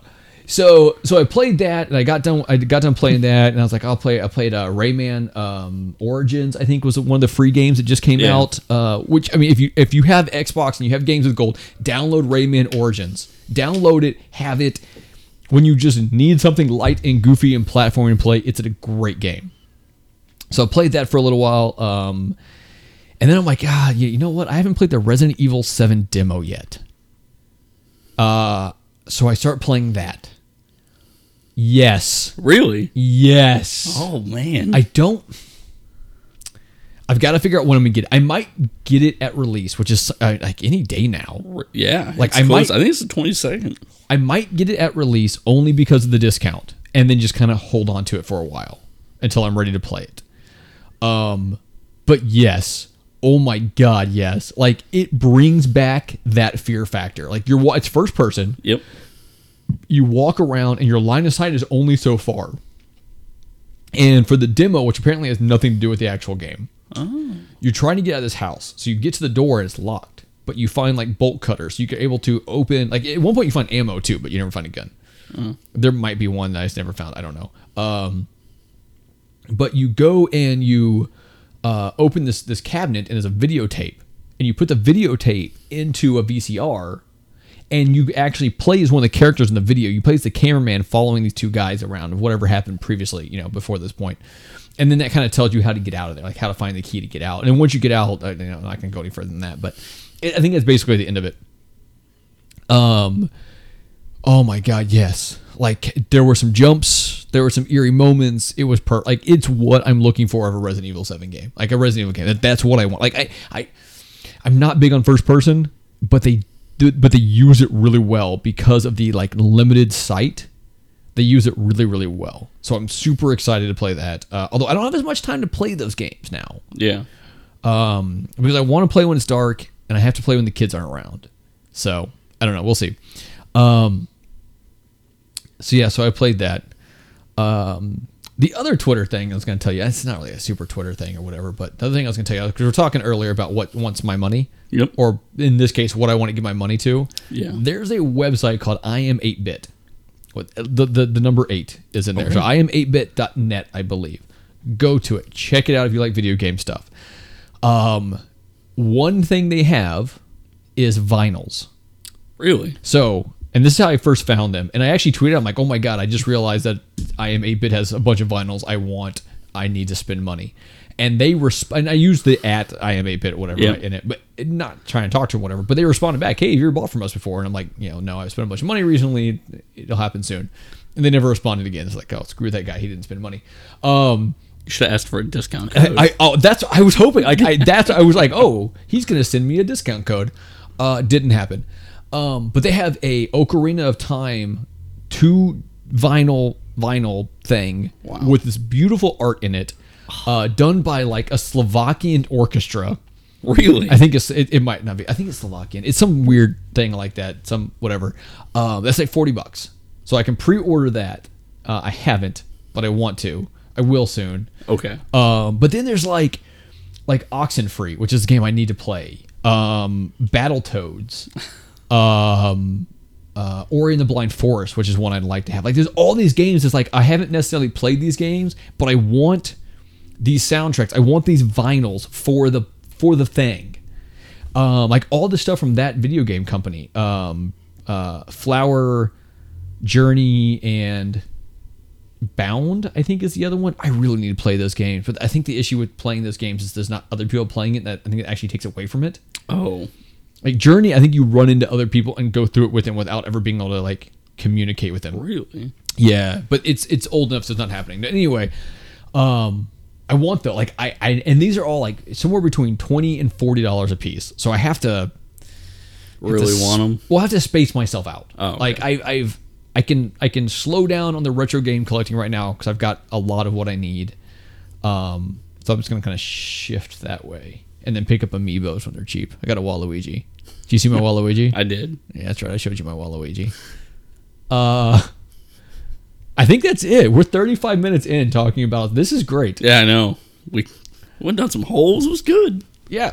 so so I played that and I got done I got done playing that and I was like I'll play I played uh, Rayman um, Origins I think was one of the free games that just came Yeah. out uh, which I mean if you if you have Xbox and you have games with gold download Rayman Origins. Download it have it. When you just need something light and goofy and platforming to play it's a great game. So I played that for a little while um, and then I'm like ah you, you know what? I haven't played the Resident Evil 7 demo yet. Uh, so I start playing that. Yes. Really? Yes. Oh man. I don't. I've got to figure out when I'm gonna get it. I might get it at release, which is uh, like any day now. yeah. Like, I close. might- I think it's the twenty second. I might get it at release only because of the discount, and then just kind of hold on to it for a while until I'm ready to play it. Um, but yes, oh my god, yes! Like it brings back that fear factor. Like you're it's first person. Yep. You walk around and your line of sight is only so far. And for the demo, which apparently has nothing to do with the actual game, you're trying to get out of this house. So you get to the door and it's locked, but you find like bolt cutters. So you're able to open, like at one point you find ammo too, but you never find a gun. There might be one that I just never found. I don't know. Um, but you go and you uh, open this this cabinet and there's a videotape, and you put the videotape into a VCR, and you actually play as one of the characters in the video. You play as the cameraman following these two guys around of whatever happened previously, you know, before this point. And then that kind of tells you how to get out of there, like how to find the key to get out. And once you get out, I, you know, I'm not going to go any further than that, but it, I think that's basically the end of it. Um, oh my god, yes. Like there were some jumps, there were some eerie moments. It was per like it's what I'm looking for of a Resident Evil 7 game. Like a Resident Evil game. That, that's what I want. Like I I I'm not big on first person, but they but they use it really well because of the like limited sight. They use it really really well. So I'm super excited to play that. Uh, although I don't have as much time to play those games now Yeah. um, because I want to play when it's dark and I have to play when the kids aren't around. So I don't know. We'll see. Um, so yeah, so I played that. Um, the other Twitter thing I was going to tell you, it's not really a super Twitter thing or whatever, but the other thing I was going to tell you, because we were talking earlier about what wants my money, Yep. or in this case, what I want to give my money to. Yeah. There's a website called I am 8bit. The, the the number eight is in there. So I am 8bit.net, I believe. Go to it. Check it out if you like video game stuff. Um, one thing they have is vinyls. Really? So, and this is how I first found them. And I actually tweeted, I'm like, oh my God, I just realized that I am 8 bit has a bunch of vinyls I want. I need to spend money. And they resp- and I used the at I am 8 bit whatever Yeah. right, in it, but not trying to talk to them, whatever. But they responded back, hey, have you ever bought from us before? And I'm like, you know, no, I've spent a bunch of money recently. It'll happen soon. And they never responded again. It's like, oh, screw that guy. He didn't spend money. Um, You should have asked for a discount code. I oh that's I was hoping like I that's I was like oh he's gonna send me a discount code, uh didn't happen, um but they have a Ocarina of Time two vinyl vinyl thing Wow. with this beautiful art in it, uh done by like a Slovakian orchestra. really? I think it's it, it might not be. I think it's Slovakian. It's some weird thing like that. Some whatever. Um, that's like forty bucks. So I can pre-order that. Uh, I haven't, but I want to. I will soon. okay. Um, but then there's like like Oxenfree, which is a game I need to play. Um, Battletoads. [LAUGHS] Um, uh, Ori and the Blind Forest, which is one I'd like to have. Like there's all these games. It's like I haven't necessarily played these games, but I want these soundtracks. I want these vinyls for the for the thing. Um, like all the stuff from that video game company. Um, uh, Flower, Journey, and Bound, I think, is the other one. I really need to play those games, but I think the issue with playing those games is there's not other people playing it. That I think it actually takes away from it. Oh, Like Journey, I think you run into other people and go through it with them without ever being able to like communicate with them. really? Yeah, but it's it's old enough, so it's not happening. But anyway, um, I want though, like I, I and these are all like somewhere between twenty and forty dollars a piece. So I have to Really to want them? Well, I have to space myself out. Oh, okay. like I, I've I can I can slow down on the retro game collecting right now because I've got a lot of what I need. Um, so I'm just gonna kind of shift that way and then pick up amiibos when they're cheap. I got a Waluigi. Do you see my [LAUGHS] Waluigi? I did. Yeah, that's right. I showed you my Waluigi. Uh, I think that's it. We're 35 minutes in talking about this is great. Yeah, I know. We went down some holes. It was good. Yeah.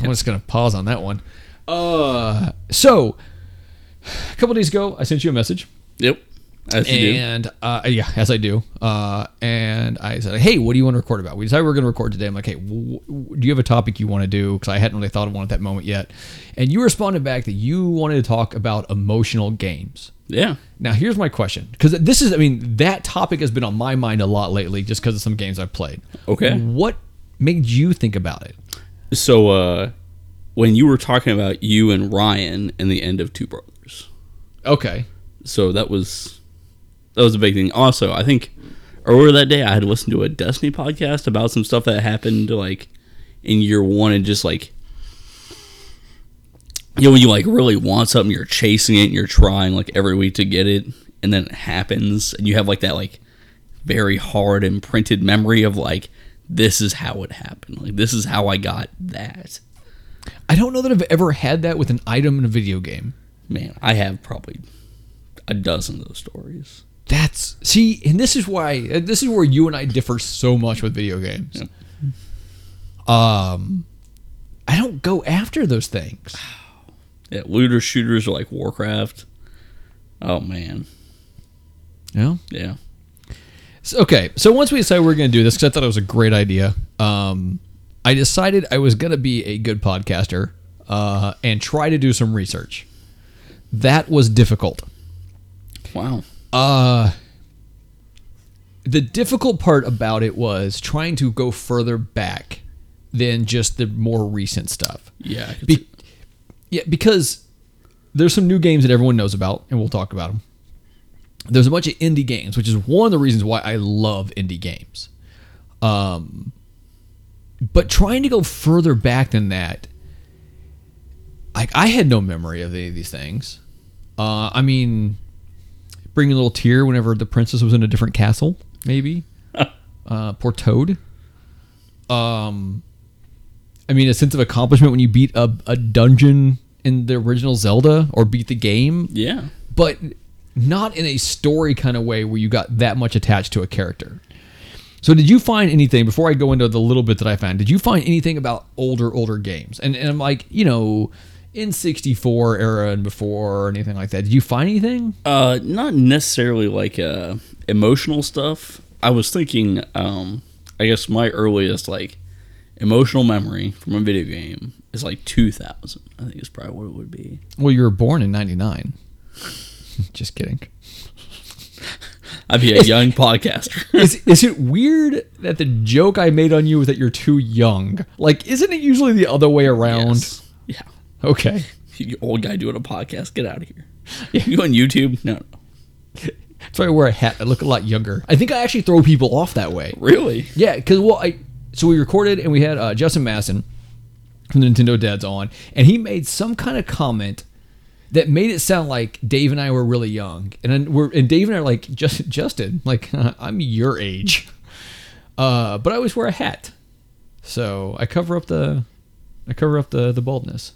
I'm just gonna pause on that one. Uh, so a couple days ago, I sent you a message, Yep. As and uh, yeah, as I do. Uh, and I said, "Hey, what do you want to record about?" We decided we are gonna record today. I'm like, "Hey, w- w- do you have a topic you want to do?" Because I hadn't really thought of one at that moment yet. And you responded back that you wanted to talk about emotional games. Yeah. Now, here's my question because this is, I mean, that topic has been on my mind a lot lately just because of some games I've played. Okay. What made you think about it? So, uh, when you were talking about you and Ryan and the end of Two Brothers, Okay. so that was that was a big thing. Also, I think earlier that day I had listened to a Destiny podcast about some stuff that happened like in year one and just like you know when you like really want something, you're chasing it, and you're trying like every week to get it, and then it happens, and you have like that like very hard imprinted memory of like this is how it happened, like this is how I got that. I don't know that I've ever had that with an item in a video game. Man, I have probably a dozen of those stories. That's see, and this is why uh, this is where you and I differ so much with video games. Um, I don't go after those things. [SIGHS] Yeah, looter shooters are like Warcraft. Oh man, Yeah. yeah. So, okay, so once we decided we were going to do this, because I thought it was a great idea, um, I decided I was going to be a good podcaster uh, and try to do some research. That was difficult. Wow. Uh, the difficult part about it was trying to go further back than just the more recent stuff. Yeah. Be- yeah, because there's some new games that everyone knows about, and we'll talk about them. There's a bunch of indie games, which is one of the reasons why I love indie games. Um, but trying to go further back than that, like I had no memory of any of these things. Uh, I mean, bring a little tear whenever the princess was in a different castle, maybe. [LAUGHS] uh, poor Toad. Um, I mean, a sense of accomplishment when you beat a, a dungeon in the original Zelda or beat the game, yeah. but not in a story kind of way where you got that much attached to a character. So, did you find anything before I go into the little bit that I found? Did you find anything about older, older games? And, and I'm like, you know, in 64 era and before or anything like that. Did you find anything? Uh, not necessarily like uh emotional stuff. I was thinking, um, I guess my earliest like emotional memory from a video game is like 2000. I think is probably what it would be. Well, you were born in 99. [LAUGHS] Just kidding. [LAUGHS] I'd be a young podcaster. [LAUGHS] is, is it weird that the joke I made on you was that you're too young? Like, isn't it usually the other way around? Yes. Yeah. Okay. [LAUGHS] You old guy doing a podcast. Get out of here. Yeah. You on YouTube? No. That's why I wear a hat. I look a lot younger. I think I actually throw people off that way. Really? Yeah, because well, I so we recorded and we had uh, Justin Masson from the Nintendo Dads on, and he made some kind of comment that made it sound like Dave and I were really young, and then we're and Dave and I are like just Justin, like [LAUGHS] I'm your age, [LAUGHS] uh, but I always wear a hat, so I cover up the I cover up the the baldness.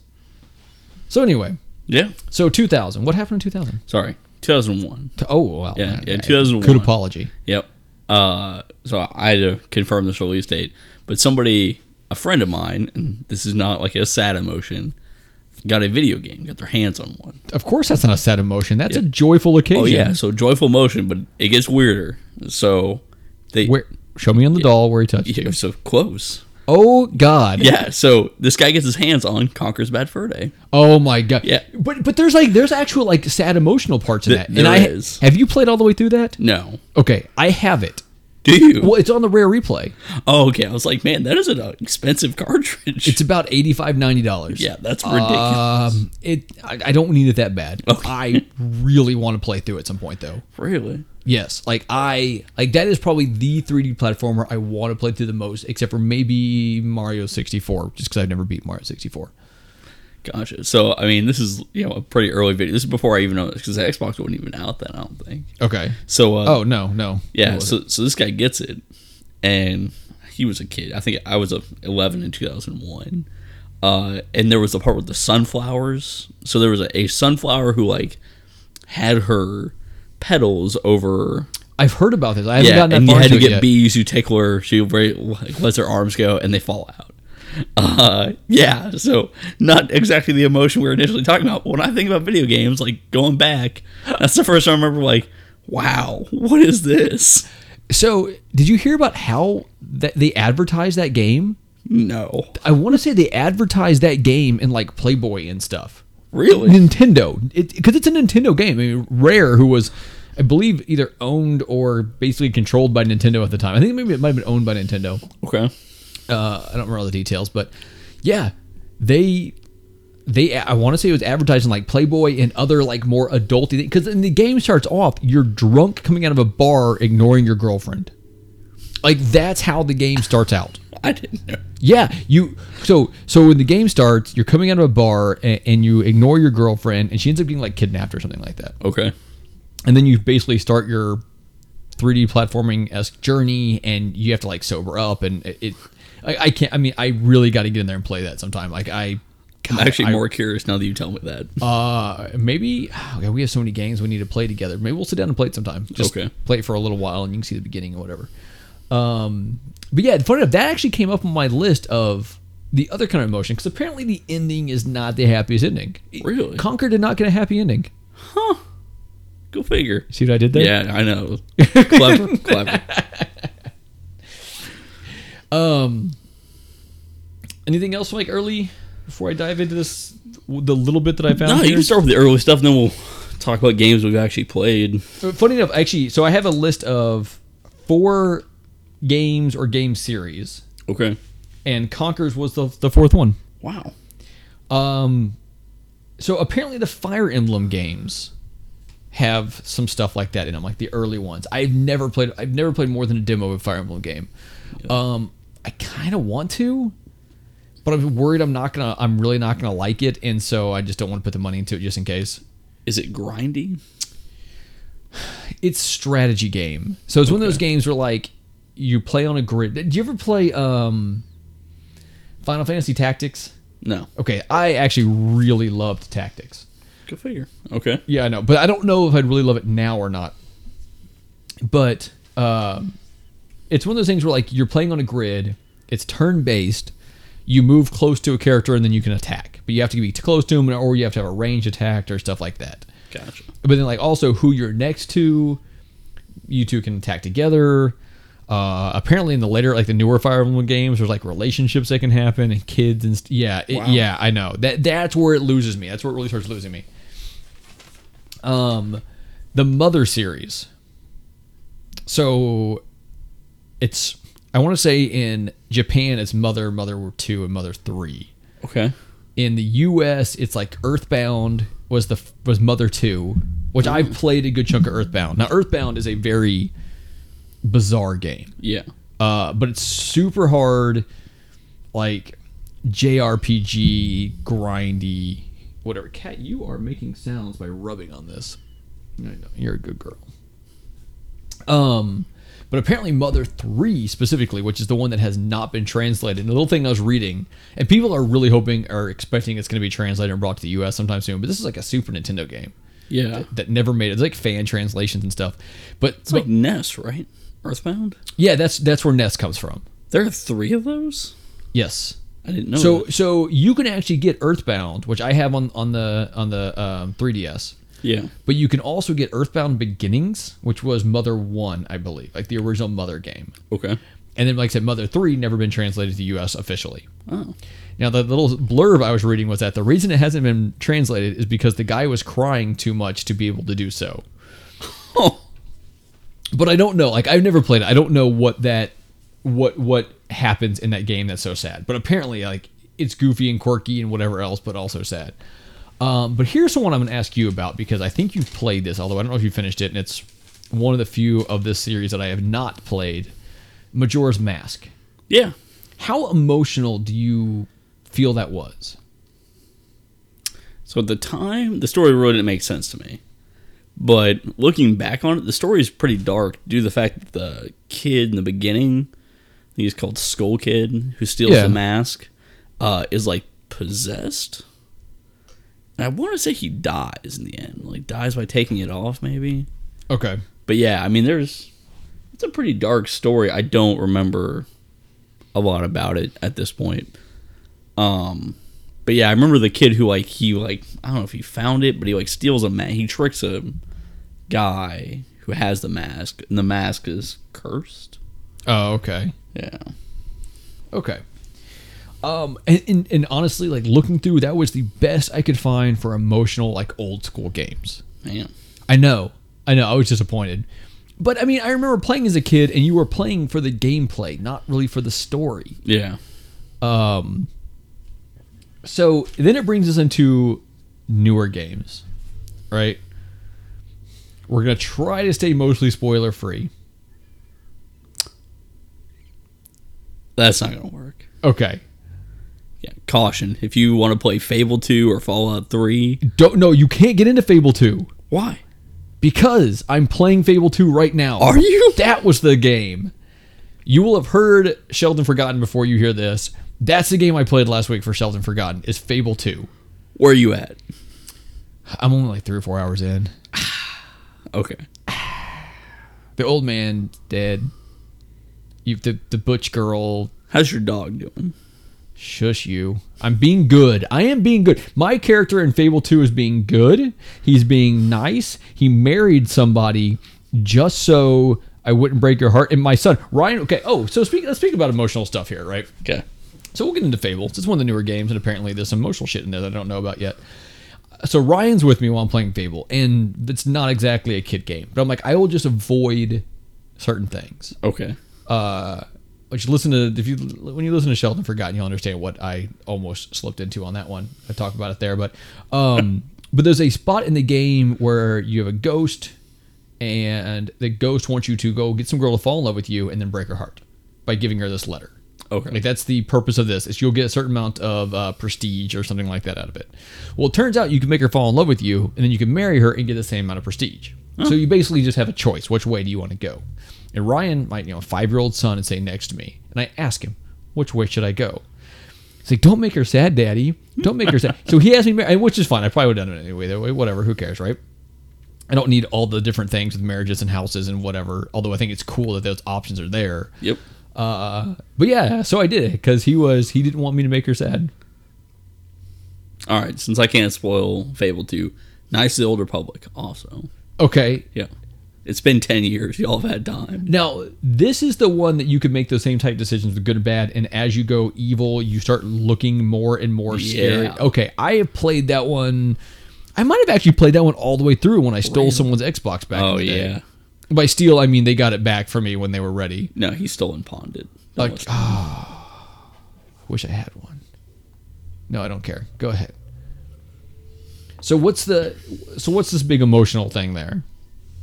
So anyway, Yeah. so 2000. What happened in 2000? Sorry. 2001. To- Oh wow. Yeah, yeah, 2001. Good apology. Yep. Uh, so I had to confirm this release date, but somebody, a friend of mine, and this is not like a sad emotion, got a video game, got their hands on one. Of course, that's not a sad emotion. That's a joyful occasion. Oh yeah, so joyful motion, but it gets weirder. So they Where? Show me on the doll where he touched yeah, you. so close. Oh God. Yeah, so this guy gets his hands on Conker's Bad Fur Day. Oh my God. Yeah. But but there's like there's actual like sad emotional parts in Th- that. there and I is. have you played all the way through that? No. Okay, I have it. Do you? Well, it's on the rare replay. Oh, okay. I was like, man, that is an uh, expensive cartridge. It's about $85, 90 dollars. yeah, that's ridiculous. Um, it I, I don't need it that bad. Okay. I really want to play through at some point though. really? Yes, like I like that is probably the 3D platformer I want to play through the most, except for maybe Mario 64, just because I've never beat Mario 64. Gotcha. So, I mean, this is you know a pretty early video. This is before I even know because the Xbox wasn't even out then. I don't think. Okay. So, uh, Oh no, no. yeah. So, so this guy gets it, and he was a kid. I think I was a 11 in 2001. Uh, and there was the part with the sunflowers. So there was a, a sunflower who like had her petals over I've heard about this. I haven't yeah, gotten that and you had to get yet. bees who tickle her. She very, like, lets her arms go, and they fall out. Uh, yeah, so not exactly the emotion we were initially talking about. When I think about video games, like going back, that's the first time I remember. Like, wow, what is this? So, did you hear about how that they advertised that game? No, I want to say they advertised that game in like Playboy and stuff. Really? Nintendo, because it's a Nintendo game. I mean, Rare, who was, I believe, either owned or basically controlled by Nintendo at the time. I think maybe it might have been owned by Nintendo. Okay, Uh, I don't remember all the details, but yeah, they they I want to say it was advertising like Playboy and other like more adulty things. Because in the game starts off, you're drunk coming out of a bar, ignoring your girlfriend. Like that's how the game starts out. [LAUGHS] I didn't know. Yeah, you. So so when the game starts, you're coming out of a bar and, and you ignore your girlfriend, and she ends up being like kidnapped or something like that. Okay, And then you basically start your 3D platforming esque journey, and you have to like sober up, and it. it I, I can't. I mean, I really got to get in there and play that sometime. Like I. I'm actually I- more curious now that you tell me that. Uh, maybe [SIGHS] oh, God, we have so many games we need to play together. Maybe we'll sit down and play it sometime. Just Okay. play it for a little while, and you can see the beginning or whatever. Um, but yeah, funny enough, that actually came up on my list of the other kind of emotion because apparently the ending is not the happiest ending. Really? Conker did not get a happy ending. Huh? Go figure. See what I did there? Yeah, I know. [LAUGHS] clever, clever. [LAUGHS] Um. Anything else like early before I dive into this? The little bit that I found. No, you can start with the early stuff, and then we'll talk about games we've actually played. Funny enough, actually, so I have a list of four games or game series, Okay. and Conker's was the the fourth one. Wow. Um, so apparently the Fire Emblem games have some stuff like that in them, like the early ones. I've never played. I've never played more than a demo of a Fire Emblem game. Um, I kind of want to, but I'm worried I'm not gonna. I'm really not gonna like it, and so I just don't want to put the money into it just in case. Is it grindy? It's strategy game, so it's one of those games where like you play on a grid. Did you ever play um, Final Fantasy Tactics? No. Okay, I actually really loved Tactics. Go figure. Okay. Yeah, I know, but I don't know if I'd really love it now or not. But um, it's one of those things where like you're playing on a grid. It's turn based. You move close to a character and then you can attack, but you have to be close to them, or you have to have a range attack or stuff like that. Gotcha. But then like also who you're next to, you two can attack together. Uh, apparently, in the later, like the newer Fire Emblem games, there's like relationships that can happen and kids and st- yeah, it- Wow. yeah. I know that that's where it loses me. That's where it really starts losing me. Um, the Mother series. So, it's I want to say in Japan it's Mother, Mother two, and Mother three Okay. in the US it's like Earthbound was the was Mother 2 which I've played a good chunk of Earthbound. Now Earthbound is a very bizarre game. Yeah. Uh, but it's super hard like JRPG grindy whatever. Cat, you are making sounds by rubbing on this. I know, you're a good girl. Um but apparently Mother 3 specifically, which is the one that has not been translated. And the little thing I was reading, and people are really hoping or expecting it's going to be translated and brought to the US sometime soon, but this is like a Super Nintendo game Yeah. that never made it. It's like fan translations and stuff. But, It's like Ness, right? Earthbound. yeah, that's that's where Ness comes from. There are three of those. Yes. I didn't know. So that. so you can actually get Earthbound, which I have on on the on the um, 3DS. yeah. But you can also get Earthbound Beginnings, which was Mother 1, I believe, like the original Mother game. Okay. And then, like I said, Mother 3 never been translated to the US officially. Oh. Now, the little blurb I was reading was that the reason it hasn't been translated is because the guy was crying too much to be able to do so. [LAUGHS] Oh. But I don't know. Like I've never played it. I don't know what that what what happens in that game that's so sad. But apparently, like it's goofy and quirky and whatever else, but also sad. Um, but here's the one I'm going to ask you about because I think you've played this, although I don't know if you finished it, and it's one of the few of this series that I have not played. Majora's Mask. Yeah. How emotional do you feel that was? So at the time, the story really didn't make sense to me. But looking back on it, the story is pretty dark due to the fact that the kid in the beginning, he's called Skull Kid, who steals Yeah. the mask, uh, is like possessed. And I want to say he dies in the end, like dies by taking it off, maybe. Okay. But yeah, I mean, there's it's a pretty dark story. I don't remember a lot about it at this point. Um, but yeah, I remember the kid who like he like I don't know if he found it, but he like steals a mask. He tricks a guy who has the mask, and the mask is cursed. Oh, okay. Yeah, Okay. Um, and, and, and honestly, like looking through, that was the best I could find for emotional, like old school games. man. I know, I know, I was disappointed. But I mean, I remember playing as a kid, and you were playing for the gameplay, not really for the story. Yeah, Um, so then it brings us into newer games, right? We're gonna try to stay mostly spoiler free. that's not gonna work. Okay. Yeah, caution if you want to play Fable Two or Fallout Three. Don't no, you can't get into Fable two. Why? Because I'm playing Fable 2 right now. Are you? That was the game. You will have heard Sheldon Forgotten before you hear this. That's the game I played last week for Sheldon Forgotten. Is Fable 2. Where are you at? I'm only like three or four hours in. [SIGHS] Okay. The old man dead. You the the butch girl. How's your dog doing? Shush you. I'm being good. I am being good. My character in Fable 2 is being good. He's being nice. He married somebody just so I wouldn't break your heart. And my son, Ryan, okay, oh, so speak let's speak about emotional stuff here, right? Okay. So we'll get into Fables. It's one of the newer games, and apparently there's some emotional shit in there that I don't know about yet. So Ryan's with me while I'm playing Fable, and it's not exactly a kid game. But I'm like, I will just avoid certain things. Okay. Uh, which listen to if you when you listen to Sheldon Forgotten, you'll understand what I almost slipped into on that one. I talked about it there, but um, [LAUGHS] but there's a spot in the game where you have a ghost, and the ghost wants you to go get some girl to fall in love with you, and then break her heart by giving her this letter. Okay. Like that's the purpose of this is you'll get a certain amount of uh, prestige or something like that out of it. Well, it turns out you can make her fall in love with you, and then you can marry her and get the same amount of prestige. So you basically just have a choice. Which way do you want to go? And Ryan, my you know five year old son, is sitting next to me, and I ask him, which way should I go? He's like, don't make her sad, Daddy. Don't make her sad. [LAUGHS] So he asked me, which is fine. I probably would have done it anyway. That way, whatever. Who cares, right? I don't need all the different things with marriages and houses and whatever. Although I think it's cool that those options are there. Yep. Uh, but yeah, so I did it because he was he didn't want me to make her sad. All right. Since I can't spoil Fable 2, Knights of the Old Republic also. Okay, Yeah. It's been 10 years. Y'all have had time. now this is the one that you could make those same type decisions with good and bad, and as you go evil, you start looking more and more scary. Yeah. Okay, I have played that one. I might have actually played that one all the way through when I stole someone's Xbox back. Oh, in the day. yeah. By steal, I mean they got it back for me when they were ready. No, he stole and pawned it. Like, ah, wish I had one. No, I don't care. Go ahead. So what's the so what's this big emotional thing there?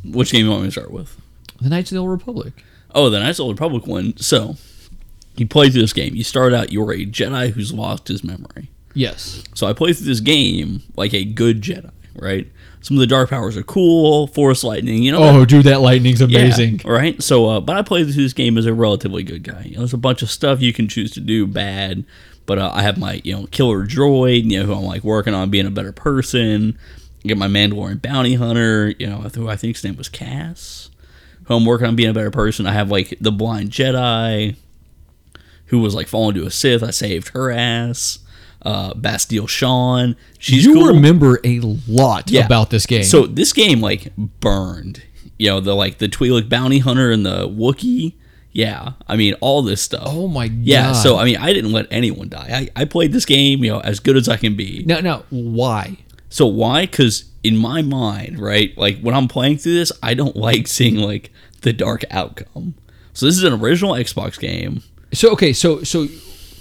Which game you want me to start with? The Knights of the Old Republic. Oh, the Knights of the Old Republic one. So, you play through this game. You start out, you're a Jedi who's lost his memory. Yes. So I play through this game like a good Jedi, right? Some of the dark powers are cool, force lightning, you know. Oh, dude, that lightning's Yeah, amazing. right? So, uh, but I played through this game as a relatively good guy. You know, there's a bunch of stuff you can choose to do bad, but uh, I have my you know killer droid, you know, who I'm like working on being a better person. I get my Mandalorian bounty hunter, you know, who I think his name was Cass, who I'm working on being a better person. I have like the blind Jedi, who was like falling to a Sith. I saved her ass. Uh, Bastila Shan, she's you cool. remember a lot Yeah. about this game. So this game like burned. You know, the like the Twi'lek bounty hunter and the Wookiee. Yeah, I mean all this stuff. Oh my god. yeah, so I mean I didn't let anyone die. I, I played this game, you know, as good as I can be. now now why? So why? Because in my mind, right, like when I'm playing through this, I don't like seeing like the dark outcome. So this is an original Xbox game. So okay, so so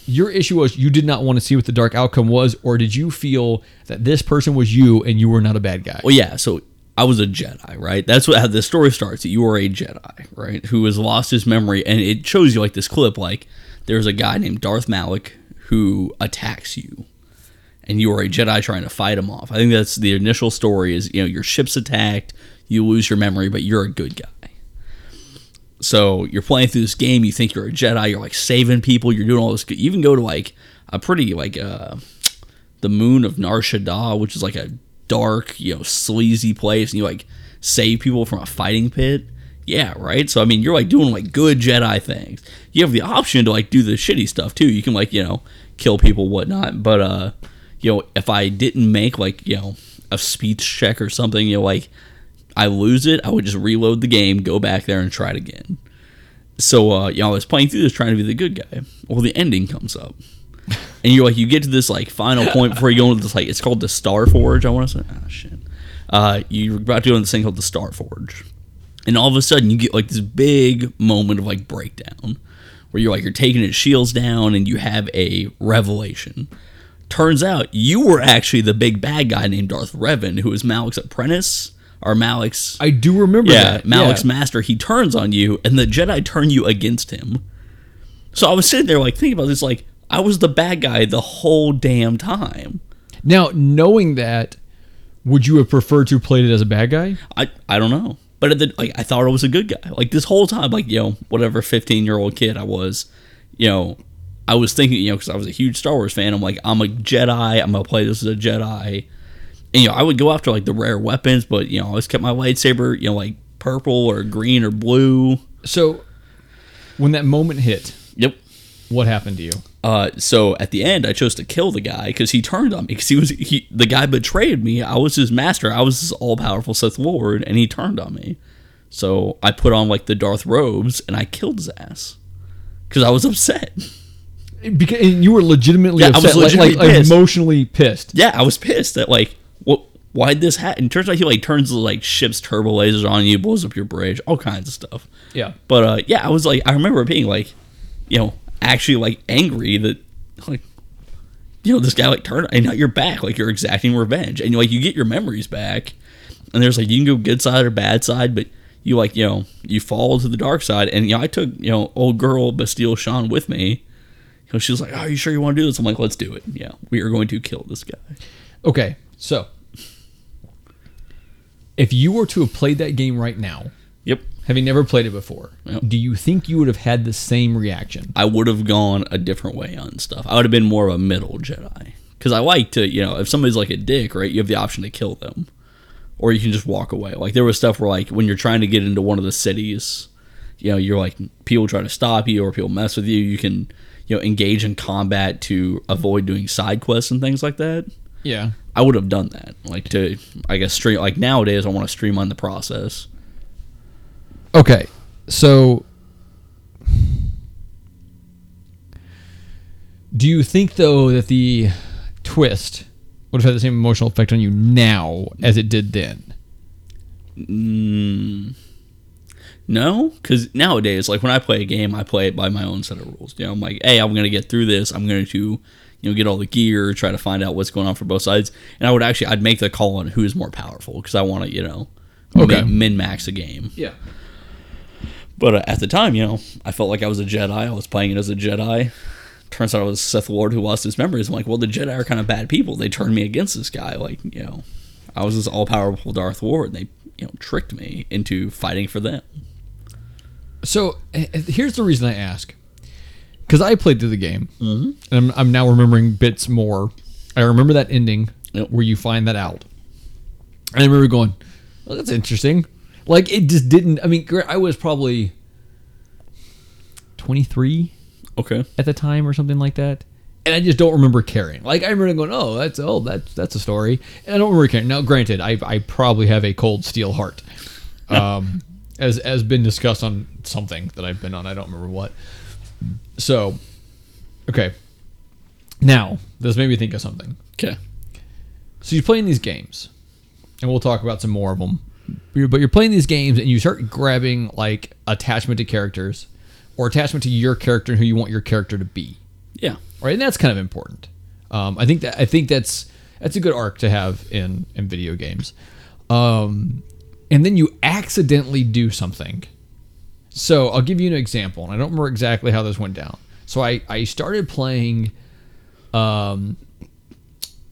your issue was you did not want to see what the dark outcome was, or did you feel that this person was you and you were not a bad guy? Well, yeah. So I was a Jedi, right? That's what how the story starts. That you are a Jedi, right? Who has lost his memory, and it shows you like this clip. Like there's a guy named Darth Malak who attacks you, and you are a Jedi trying to fight him off. I think that's the initial story. Is you know your ship's attacked, you lose your memory, but you're a good guy. So you're playing through this game. You think you're a Jedi. You're like saving people. You're doing all this. You even go to like a pretty like uh, the moon of Nar Shaddaa, which is like a dark, you know, sleazy place, and you like save people from a fighting pit. Yeah, right. So I mean, you're like doing like good Jedi things. You have the option to like do the shitty stuff too. You can like you know kill people, whatnot. But uh, you know, if I didn't make like you know a speech check or something, you know, like I lose it, I would just reload the game, go back there, and try it again. So, uh, y'all I was playing through this trying to be the good guy. Well, the ending comes up, [LAUGHS] and you're like, you get to this like final point before you go into this like it's called the Star Forge. I want to say, ah, shit. Uh, you're about to go into this thing called the Star Forge, and all of a sudden you get like this big moment of like breakdown, where you're like you're taking his shields down, and you have a revelation. Turns out you were actually the big bad guy named Darth Revan, who is Malak's apprentice or Malak's I do remember yeah, that. Malak's yeah. master, he turns on you, and the Jedi turn you against him. So I was sitting there, like, thinking about this, like, I was the bad guy the whole damn time. Now, knowing that, would you have preferred to have played it as a bad guy? I, I don't know. But at the, like, I thought I was a good guy. Like, this whole time, like, you know, whatever 15 year old kid I was, you know, I was thinking, you know, because I was a huge Star Wars fan, I'm like, I'm a Jedi, I'm going to play this as a Jedi. And, you know, I would go after, like, the rare weapons, but, you know, I always kept my lightsaber, you know, like, purple or green or blue. So, when that moment hit, Yep. what happened to you? Uh, so at the end, I chose to kill the guy because he turned on me because he was he the guy betrayed me. I was his master. I was his all powerful Sith Lord, and he turned on me. So I put on like the Darth robes and I killed his ass because I was upset. Because and you were legitimately Yeah, I was upset, like- legitimately like, pissed. emotionally pissed. Yeah, I was pissed that like what why'd this happen? Turns out he like turns the like ship's turbo lasers on you, blows up your bridge, all kinds of stuff. Yeah. But uh, yeah, I was like, I remember being like, you know, actually like angry that like, you know, this guy like turned and now you're back, like you're exacting revenge, and you like you get your memories back, and there's like you can go good side or bad side, but you like you know you fall to the dark side, and you know I took you know old girl Bastila Shan with me. You know, she was like, "Oh, are you sure you want to do this?" I'm like, "Let's do it." Yeah, we are going to kill this guy. Okay, so if you were to have played that game right now, Yep, having never played it before, Yep. do you think you would have had the same reaction? I would have gone a different way on stuff. I would have been more of a middle Jedi because I like to, you know, if somebody's like a dick, right, you have the option to kill them, or you can just walk away. Like there was stuff where like when you're trying to get into one of the cities, you know, you're like people try to stop you or people mess with you. You can, you know, engage in combat to avoid doing side quests and things like that. Yeah. I would have done that, like to, I guess, stream. Like nowadays, I want to streamline the process. Okay, so do you think though that the twist would have had the same emotional effect on you now as it did then? Mm, no, because nowadays, like when I play a game, I play it by my own set of rules. You know, I'm like, hey, I'm gonna get through this. I'm going to, you know, get all the gear, try to find out what's going on for both sides, and I would actually, I'd make the call on who is more powerful because I want to, you know, Okay. min max a game. Yeah. But uh, at the time, you know, I felt like I was a Jedi. I was playing it as a Jedi. Turns out I was Sith Lord who lost his memories. I'm like, well, the Jedi are kind of bad people. They turned me against this guy. Like, you know, I was this all powerful Darth Lord. And they, you know, tricked me into fighting for them. So eh, eh, here's the reason I ask, because I played through the game, and I'm, I'm now remembering bits more. I remember that ending Yep. where you find that out, and I remember going, well, "That's interesting." Like it just didn't. I mean, I was probably 23 Okay. at the time or something like that. And I just don't remember caring. Like I remember going, "Oh, that's oh, that's that's a story," and I don't remember caring. Now, granted, I I probably have a cold steel heart, [LAUGHS] um, as as been discussed on something that I've been on. I don't remember what. So, okay. Now this made me think of something. Okay. So you're playing these games, and we'll talk about some more of them. You're- But you're playing these games, and you start grabbing like attachment to characters, or attachment to your character and who you want your character to be. Yeah. Right, and that's kind of important. Um, I think that I think that's that's a good arc to have in in video games. Um, and then you accidentally do something. So I'll give you an example, and I don't remember exactly how this went down. So I I started playing, um,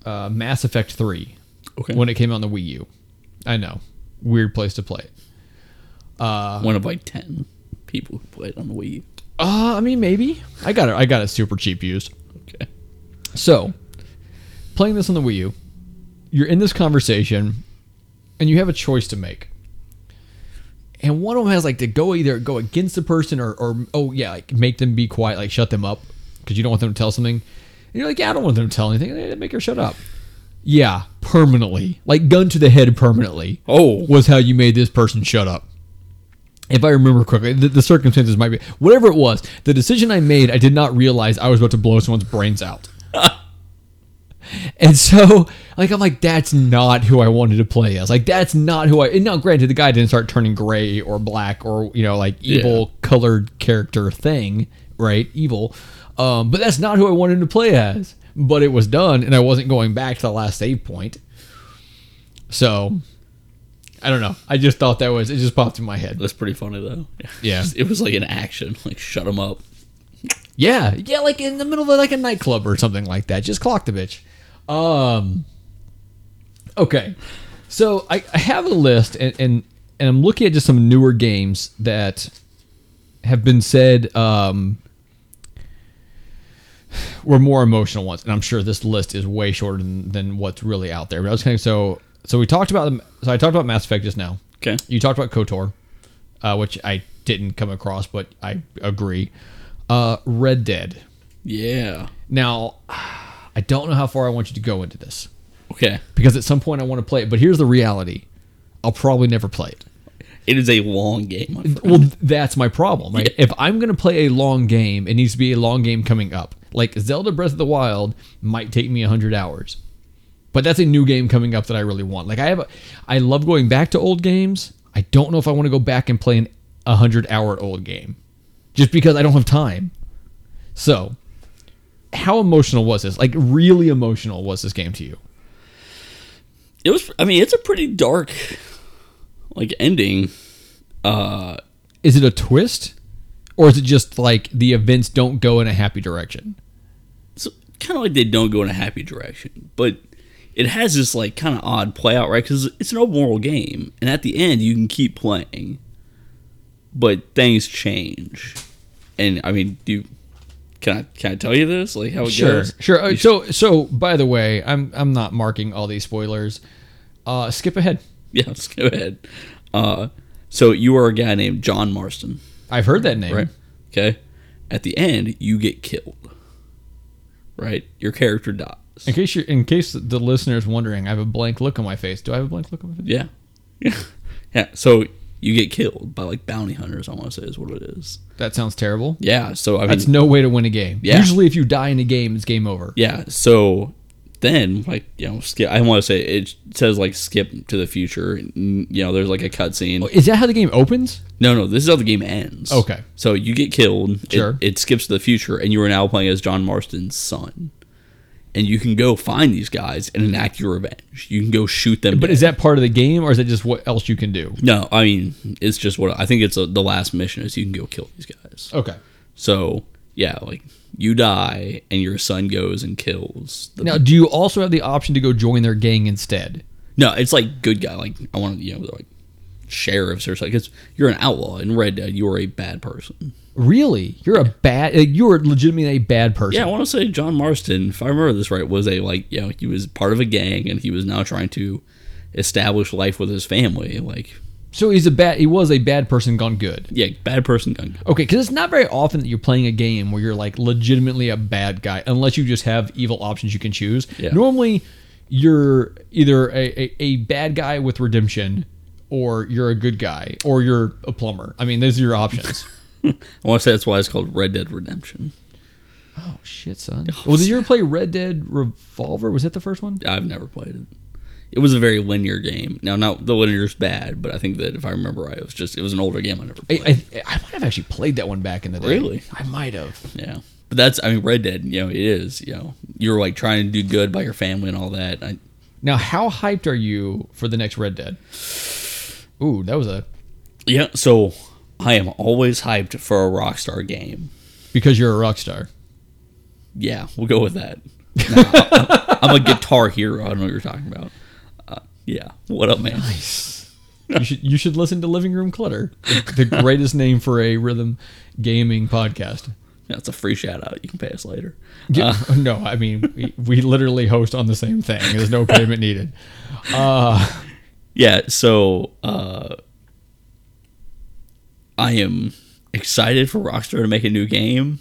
uh, Mass Effect Three Okay. when it came out on the Wii U. I know, weird place to play it. One of like ten people who played on the Wii. U. Uh, I mean maybe I got it. I got it super cheap used. Okay. So, playing this on the Wii U, you're in this conversation, and you have a choice to make. And one of them has like to go either go against the person or, or oh yeah, like make them be quiet, like shut them up, because you don't want them to tell something. And you're like, yeah, I don't want them to tell anything. Eh, Make her shut up. Yeah, permanently, like gun to the head, permanently. Oh. was how you made this person shut up. If I remember correctly, the, the circumstances might be whatever it was. The decision I made, I did not realize I was about to blow someone's brains out. [LAUGHS] And so, like, I'm like, that's not who I wanted to play as. Like, that's not who I. And now, granted, the guy didn't start turning gray or black or you know, like evil colored character thing, right? Evil. Um, but that's not who I wanted to play as. But it was done, and I wasn't going back to the last save point. So, I don't know. I just thought that was. It just popped in my head. That's pretty funny though. [LAUGHS] Yeah. It was like an action, like shut him up. Yeah, yeah, like in the middle of like a nightclub or something like that. Just clock the bitch. Um. Okay, so I, I have a list, and, and and I'm looking at just some newer games that have been said um, were more emotional ones, and I'm sure this list is way shorter than, than what's really out there. But I was kind of so so we talked about them. So I talked about Mass Effect just now. Okay. You talked about KOTOR, uh, which I didn't come across, but I agree. Uh, Red Dead. Yeah. Now, I don't know how far I want you to go into this Okay. because at some point I want to play it. But here's the reality: I'll probably never play it. It is a long game. Well, that's my problem. Right? If I'm going to play a long game, it needs to be a long game coming up. Like Zelda Breath of the Wild might take me 100 hours. But that's a new game coming up that I really want. Like I have a, I love going back to old games. I don't know if I want to go back and play an 100 hour old game just because I don't have time. So, how emotional was this? Like really emotional was this game to you? it was. I mean, it's a pretty dark, like ending. Uh, Is it a twist or is it just like the events don't go in a happy direction? it's kind of like they don't go in a happy direction, but it has this like kind of odd play out, right? Because it's an open world game, and at the end you can keep playing, but things change. And I mean, do you, can I can I tell you this? Like how it Sure, goes? sure. Uh, So, so by the way, I'm I'm not marking all these spoilers. Uh, skip ahead. [LAUGHS] Yeah, let's ahead. Uh, so you are a guy named John Marston, I've heard that name. right? Okay. At the end, you get killed. Right, your character dies. In case you're, in case the listener is wondering, I have a blank look on my face. Do I have a blank look on my face? Yeah, yeah, [LAUGHS] yeah. So you get killed by like bounty hunters. I want to say is what it is. That sounds terrible. Yeah. So I mean, That's no way to win a game. Yeah. Usually, if you die in a game, it's game over. yeah. So then, like you know, skip. I want to say it says like skip to the future. You know, there's like a cutscene. Oh, is that how the game opens? No, no, this is how the game ends. Okay. So you get killed. it- Sure. It, skips to the future, and you are now playing as John Marston's son. And you can go find these guys and enact your revenge. You can go shoot them. But is that part of the game, or is that just what else you can do? no? I mean, it's just what I think. It's a, the last mission is you can go kill these guys. Okay. So yeah, like you die, and your son goes and kills. The, Now, do you also have the option to go join their gang instead? no, it's like good guy. Like I want to, you know, like sheriffs or something. Because you're an outlaw in Red Dead. You are a bad person. Really? You're a bad. like, You are legitimately a bad person. Yeah, I want to say John Marston, if I remember this right, was a like you know he was part of a gang and he was now trying to establish life with his family. Like So he's a bad. He was a bad person gone good. yeah, bad person gun. Okay, because it's not very often that you're playing a game where you're like legitimately a bad guy, unless you just have evil options you can choose. Yeah. Normally, you're either a, a, a bad guy with redemption, or you're a good guy, or you're a plumber. I mean, those are your options. [LAUGHS] I want to say that's why it's called Red Dead Redemption. oh shit, son. Oh, well, did you ever play Red Dead Revolver? Was that the first one? I've never played it. It was a very linear game. Now, not the linear's bad, but I think that if I remember right, it was just it was an older game I never I, played. I, I might have actually played that one back in the day. Really? I might have. yeah, but that's I mean Red Dead. You know, it is. You know, you're like trying to do good by your family and all that. I, Now, how hyped are you for the next Red Dead? Ooh, that was a yeah, so I am always hyped for a Rockstar game. because you're a rock star. Yeah, we'll go with that. Nah, I'm a guitar hero. I don't know what you're talking about. Uh, yeah, what up, man? you should you should listen to Living Room Clutter, the, the greatest name for a rhythm gaming podcast. That's a free shout out. You can pay us later. Yeah, [LAUGHS] no, I mean we, we literally host on the same thing. There's no payment needed. Uh, [LAUGHS] Yeah, so uh, I am excited for Rockstar to make a new game.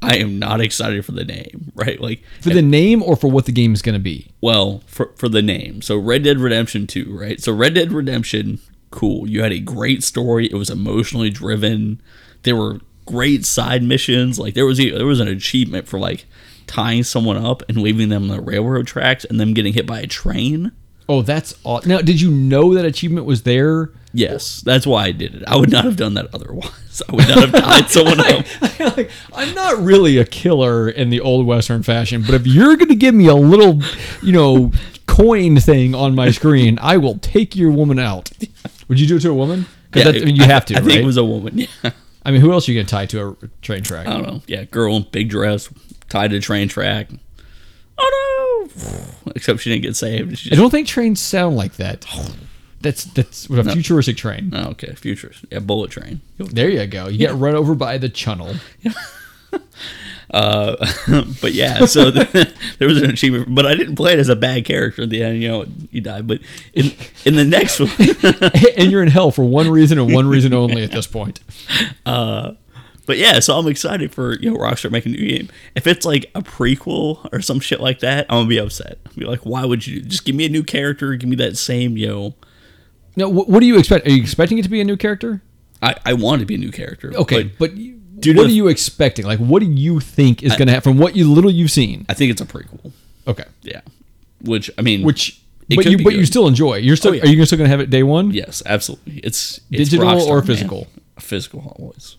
I am not excited for the name, [LAUGHS] right? Like, for the name or for what the game is going to be. well, for for the name. So Red Dead Redemption 2, right? So Red Dead Redemption, cool. You had a great story. It was emotionally driven. There were great side missions. Like there was a, there was an achievement for like tying someone up and leaving them on the railroad tracks and them getting hit by a train. Oh, that's aw- now. Did you know that achievement was there? Yes, that's why I did it. I would not have done that otherwise. I would not have tied [LAUGHS] someone up. [LAUGHS] like, I'm not really a killer in the old Western fashion, but if you're going to give me a little, you know, coin thing on my screen, I will take your woman out. Would you do it to a woman? Because I mean, you I- have to, I right? think it was a woman. Yeah, I mean, who else are you going to tie to a train track? I don't know. Yeah, girl in big dress tied to a train track. Oh no! [SIGHS] Except she didn't get saved. I don't think trains sound like that. [SIGHS] [SIGHS] That's that's what a futuristic train. oh, okay, future. Yeah, bullet train. There you go. You get run over by the channel. [LAUGHS] Uh, [LAUGHS] but yeah, so the, [LAUGHS] there was an achievement, but I didn't play it as a bad character at the end. You know, you died. But in in the next one, and you're in hell for one reason and one reason only at this point. But yeah, so I'm excited for you know Rockstar making a new game. If it's like a prequel or some shit like that, I'm gonna be upset. I'll be like, why would you just give me a new character? Give me that same you know. Now, what, what do you expect? Are you expecting it to be a new character? I I want it to be a new character. Okay, but but, you- what are you expecting? Like, what do you think is going to happen from what you little you've seen? I think it's a prequel. Okay, Yeah, which I mean, which but you but you still enjoy. You're still Oh, yeah. are you still going to have it day one? yes, absolutely. It's, it's Digital Rockstar, or man. physical? Physical always.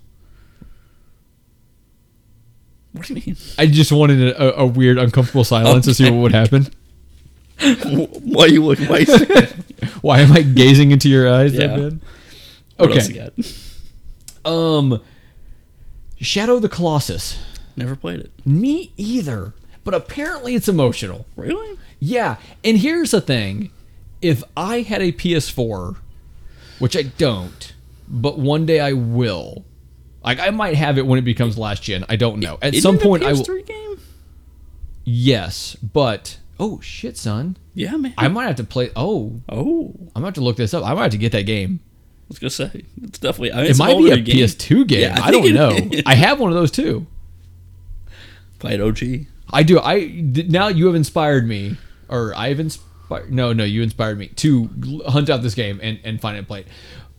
What do you mean? I just wanted a, a weird, uncomfortable silence to see what would happen. [LAUGHS] Why you look? Why? [LAUGHS] [LAUGHS] Why am I gazing into your eyes that Yeah. bad? Okay. else you got? [LAUGHS] Um, Shadow of the Colossus. Never played it. Me either. But apparently it's emotional. Really? Yeah, and here's the thing: if I had a PS4, which I don't, but one day I will. Like I might have it when it becomes last gen. I don't know. At Isn't some point, I will. Game. Yes, but oh shit, son! Yeah, man. I might have to play. Oh, oh, I might have to look this up. I might have to get that game. I was gonna say it's definitely. I mean, It it's might be a game. PS2 game. Yeah, I, think don't know. is. I have one of those too. Played OG. I do. I now you have inspired me, or I have inspired. No, no, you inspired me to hunt out this game and and find it and play it.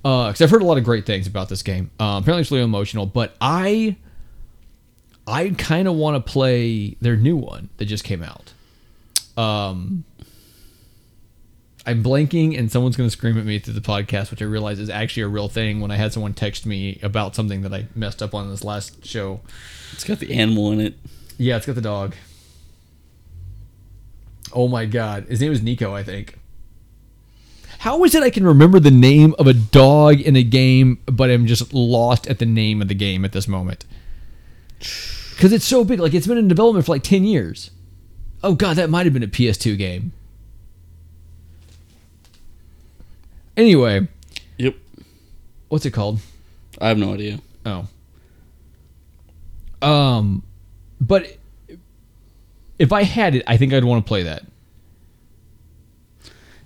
Because I've heard a lot of great things about this game. Um, apparently, it's really emotional, but I, I kind of want to play their new one that just came out. Um, I'm blanking, and someone's going to scream at me through the podcast, which I realize is actually a real thing. When I had someone text me about something that I messed up on this last show. It's got the animal in it. Yeah, it's got the dog. Oh my god. His name is Nico, I think. How is it I can remember the name of a dog in a game, but I'm just lost at the name of the game at this moment? Because it's so big. Like, it's been in development for like 10 years. Oh god, that might have been a PS2 game. Anyway, Yep. what's it called? I have no idea. Oh. Um, but if I had it, I think I'd want to play that.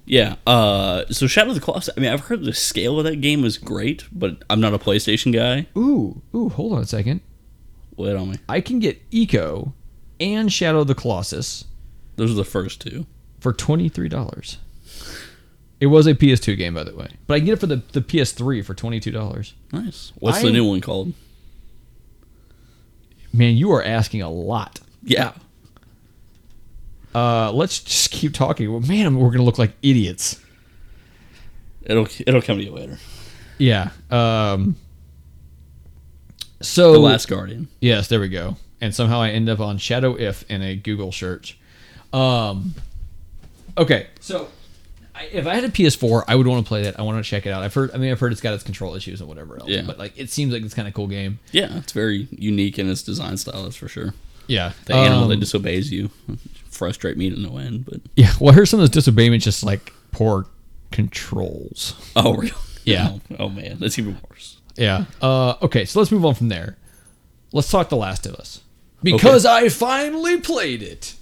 Yeah. Uh. So Shadow of the Colossus. I mean, I've heard the scale of that game was great, but I'm not a PlayStation guy. Ooh, ooh, hold on a second. Wait on me. I can get Ico and Shadow of the Colossus Those are the first two. for twenty three dollars, It was a PS2 game, by the way, but I can get it for the, the PS3 for twenty two dollars. Nice. What's I- the new one called? Man, you are asking a lot. Yeah. Uh, let's just keep talking. Well, man, we're gonna look like idiots. It'll it'll come to you later. Yeah. Um. So The Last Guardian. Yes, there we go. And somehow I end up on Shadow If in a Google search. Um, okay, so I, if I had a PS4, I would want to play that. I want to check it out. I've heard. I mean, I've heard it's got its control issues and whatever else. Yeah. But like, it seems like it's kind of cool game. Yeah, it's very unique in its design style. That's for sure. Yeah. The animal Um, that disobeys you frustrate me to no end. But yeah. Well, I heard some of those disobeyment just like poor controls. oh, really? [LAUGHS] Yeah. Oh, [LAUGHS] oh, man, that's even worse. Yeah. Uh, okay, so let's move on from there. Let's talk The Last of Us because I finally played it.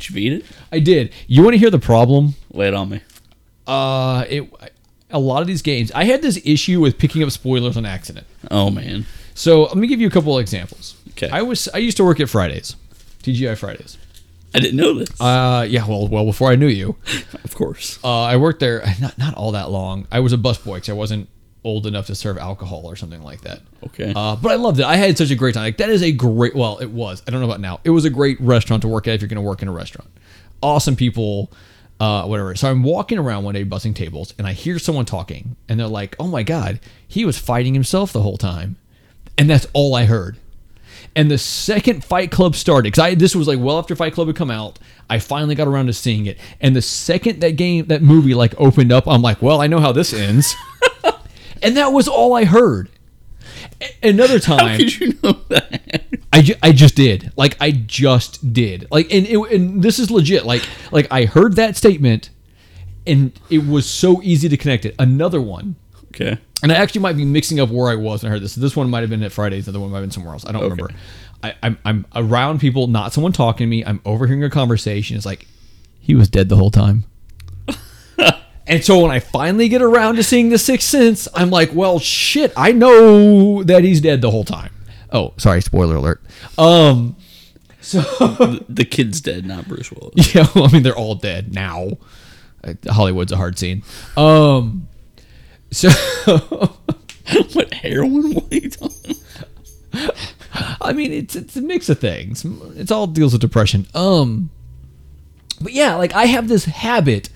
Did you beat it? I did. You want to hear the problem? Lay it on me. Uh, it a lot of these games. I had this issue with picking up spoilers on accident. Oh man. So let me give you a couple of examples. Okay. I was I used to work at Fridays, TGI Fridays. I didn't know this. Uh, yeah. Well, well, before I knew you, [LAUGHS] of course. uh, I worked there not not all that long. I was a busboy because I wasn't old enough to serve alcohol or something like that. Okay. Uh, but I loved it. I had such a great time. Like that is a great. Well, it was. I don't know about now. It was a great restaurant to work at if you're going to work in a restaurant. Awesome people, uh, whatever. So I'm walking around one day bussing tables, and I hear someone talking, and they're like, "Oh my god, he was fighting himself the whole time," and that's all I heard. And the second Fight Club started, because I this was like well after Fight Club had come out, I finally got around to seeing it. And the second that game, that movie like opened up, I'm like, well, I know how this ends. [LAUGHS] and that was all I heard. Another How time, could you know that? I, ju- I just did. Like I just did. Like and it, and this is legit. Like like I heard that statement, and it was so easy to connect it. Another one, okay. and I actually might be mixing up where I was when I heard this. This one might have been at Fridays. The other one might have been somewhere else. I don't Okay. remember. I, I'm I'm around people, not someone talking to me. I'm overhearing a conversation. It's like he was dead the whole time. [LAUGHS] and so when I finally get around to seeing the Sixth Sense, I'm like, well, shit. I know that he's dead the whole time. Oh, sorry, spoiler alert. Um, so [LAUGHS] The, kid's dead, not Bruce Willis. [LAUGHS] yeah, well, I mean they're all dead now. Uh, Hollywood's a hard scene. Um, so [LAUGHS] what heroin? What are you talking? I mean it's it's a mix of things. It's all deals with depression. Um, but yeah, like I have this habit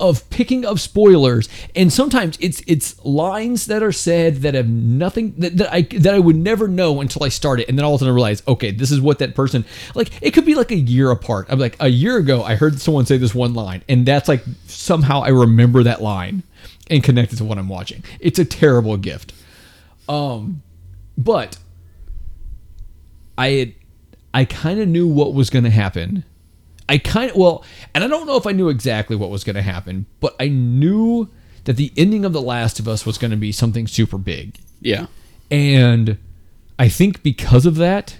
of picking up spoilers, and sometimes it's it's lines that are said that have nothing that, that I that I would never know until I start it, and then all of a sudden I realize, okay, this is what that person like. It could be like a year apart. I'm like a year ago, I heard someone say this one line, and that's like somehow I remember that line and connect it to what I'm watching. It's a terrible gift. Um, but I had, I kind of knew what was going to happen. I kind of well, and I don't know if I knew exactly what was going to happen, but I knew that the ending of The Last of Us was going to be something super big. Yeah. And I think because of that,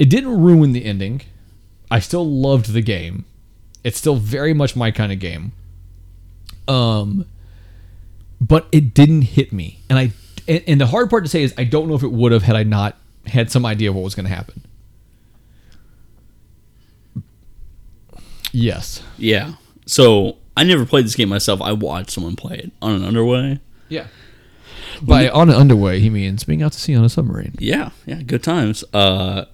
it didn't ruin the ending. I still loved the game. It's still very much my kind of game. Um but it didn't hit me. And I and, and the hard part to say is I don't know if it would have had I not had some idea of what was going to happen. Yes. Yeah. So I never played this game myself. I watched someone play it on an underway. Yeah. By on an underway, he means being out to sea on a submarine. Yeah, yeah, good times. Uh,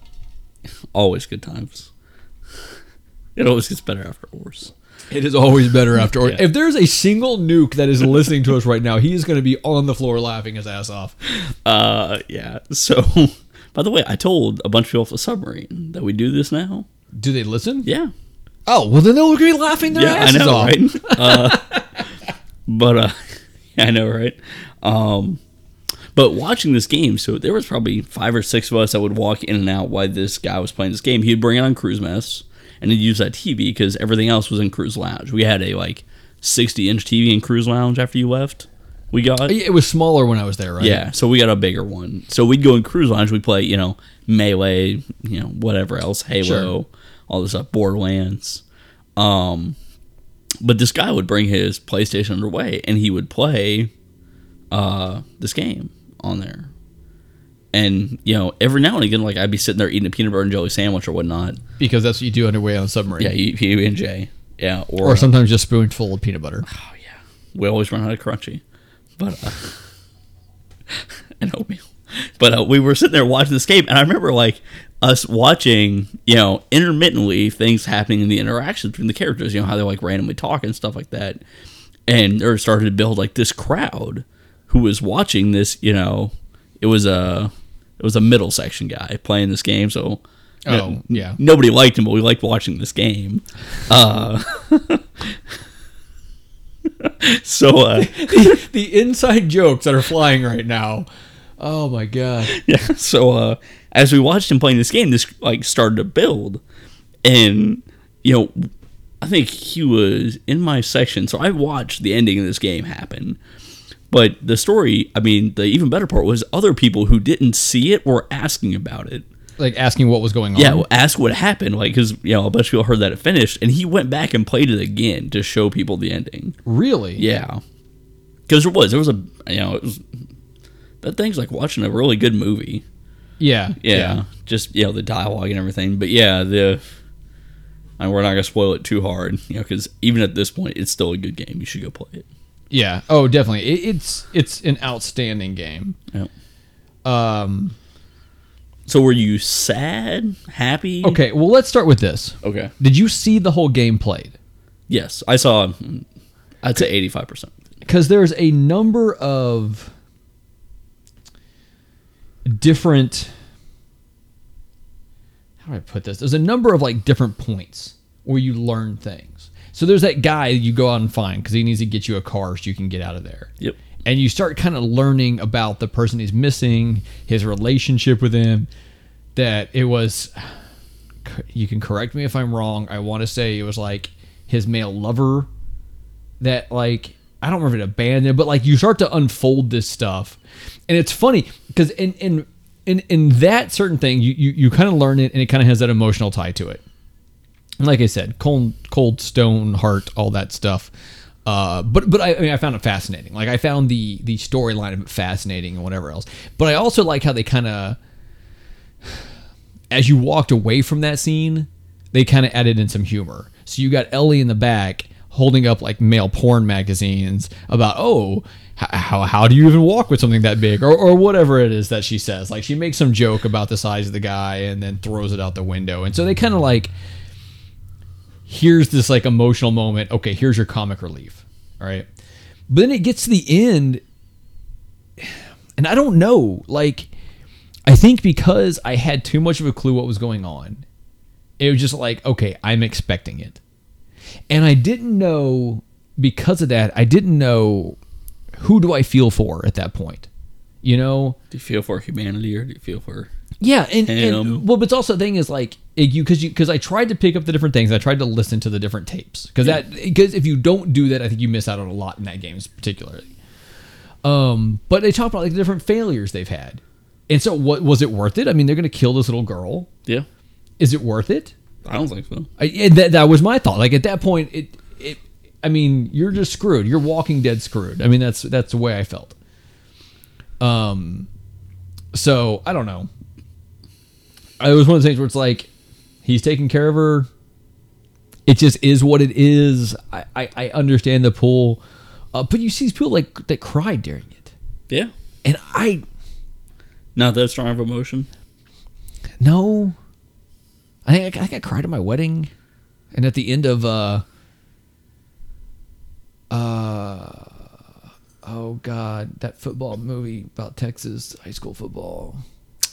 always good times. It always gets better after wars. It is always better after. Yeah. If there's a single nuke that is listening to us right now, he is going to be on the floor laughing his ass off. Uh, yeah. So, [LAUGHS] by the way, I told a bunch of people off the submarine that we do this now. Do they listen? Yeah, Oh, well, then they'll be laughing their yeah, I asses know, off. right? [LAUGHS] Uh, but uh, [LAUGHS] yeah, I know, right? Um, but watching this game, so there was probably five or six of us that would walk in and out while this guy was playing this game. He'd bring it on Crew's Mess, and he'd use that TV because everything else was in Crew's Lounge. We had a like sixty inch TV in Crew's Lounge after you left. We got It was smaller when I was there, right? Yeah, so we got a bigger one. So we'd go in crew's lounge. We play, you know, melee, you know, whatever else, Halo, Sure. All this stuff, Borderlands. Um, but this guy would bring his PlayStation underway, and he would play uh this game on there. And you know, every now and again, like I'd be sitting there eating a peanut butter and jelly sandwich or whatnot. Because that's what you do underway on a submarine. Yeah, he, he and Jay. Yeah, or, or sometimes just spoonful of peanut butter. oh yeah, we always run out of crunchy, but uh, [LAUGHS] and oatmeal. But uh, we were sitting there watching this game, and I remember like us watching, you know, intermittently things happening in the interactions between the characters. You know how they like randomly talk and stuff like that, and they're starting to build like this crowd who was watching this. You know, it was a it was a middle section guy playing this game, so. Oh, yeah. Nobody liked him, but we liked watching this game. Uh, [LAUGHS] so uh, [LAUGHS] the, the inside jokes that are flying right now. Oh my god. [LAUGHS] yeah. So uh, as we watched him playing this game, this like started to build, and you know, I think he was in my section, so I watched the ending of this game happen. But the story, I mean, the even better part was other people who didn't see it were asking about it. Like asking what was going on. Yeah, well, ask what happened, like because you know a bunch of people heard that it finished, and he went back and played it again to show people the ending. Really? Yeah, because there was there was a you know it was that thing's like watching a really good movie. Yeah. Yeah, just you know the dialogue and everything. But yeah, the and we're not gonna spoil it too hard, you know, because even at this point, it's still a good game. You should go play it. Yeah. Oh, definitely. It, it's it's an outstanding game. Yeah. Um. So were you sad, happy? Okay. Well, let's start with this. Okay. Did you see the whole game played? Yes, I saw. I'd say eighty five percent. Because there's a number of different. How do I put this? There's a number of like different points where you learn things. So there's that guy you go out and find because he needs to get you a car so you can get out of there. Yep. and you start kind of learning about the person he's missing, his relationship with him. That it was, you can correct me if I'm wrong. I want to say it was like his male lover that like I don't remember it abandoned, but like you start to unfold this stuff, and it's funny because in in in in that certain thing you you, you kind of learn it, and it kind of has that emotional tie to it. And like I said, cold, cold stone heart, all that stuff. Uh, but but I, I mean I found it fascinating. Like I found the the storyline fascinating and whatever else. But I also like how they kind of, as you walked away from that scene, they kind of added in some humor. So you got Ellie in the back holding up like male porn magazines about oh how how do you even walk with something that big or or whatever it is that she says. Like she makes some joke about the size of the guy and then throws it out the window. And so they kind of like here's this like emotional moment. Okay, here's your comic relief. All right. But then it gets to the end, and I don't know. Like, I think because I had too much of a clue what was going on, it was just like, okay, I'm expecting it. And I didn't know, because of that, I didn't know who do I feel for at that point. You know? Do you feel for humanity or do you feel for? Yeah, and, and well, but it's also the thing is like it- you because you because I tried to pick up the different things. I tried to listen to the different tapes because that because if you don't do that, I think you miss out on a lot in that game particularly. Um, but they talk about like the different failures they've had, and so what was it worth it? I mean, they're gonna kill this little girl. Yeah, Is it worth it? I don't think so. I, and that that was my thought. Like at that point, it it. I mean, you're just screwed. You're Walking Dead screwed. I mean, that's that's the way I felt. Um, so I don't know. It was one of the things where it's like he's taking care of her. It just is what it is. I I, I understand the pull, uh, but you see these people like that cried during it, Yeah, and I not that strong of emotion. no. I think I, I think I cried at my wedding, and at the end of uh. Uh, oh God, that football movie about Texas high school football.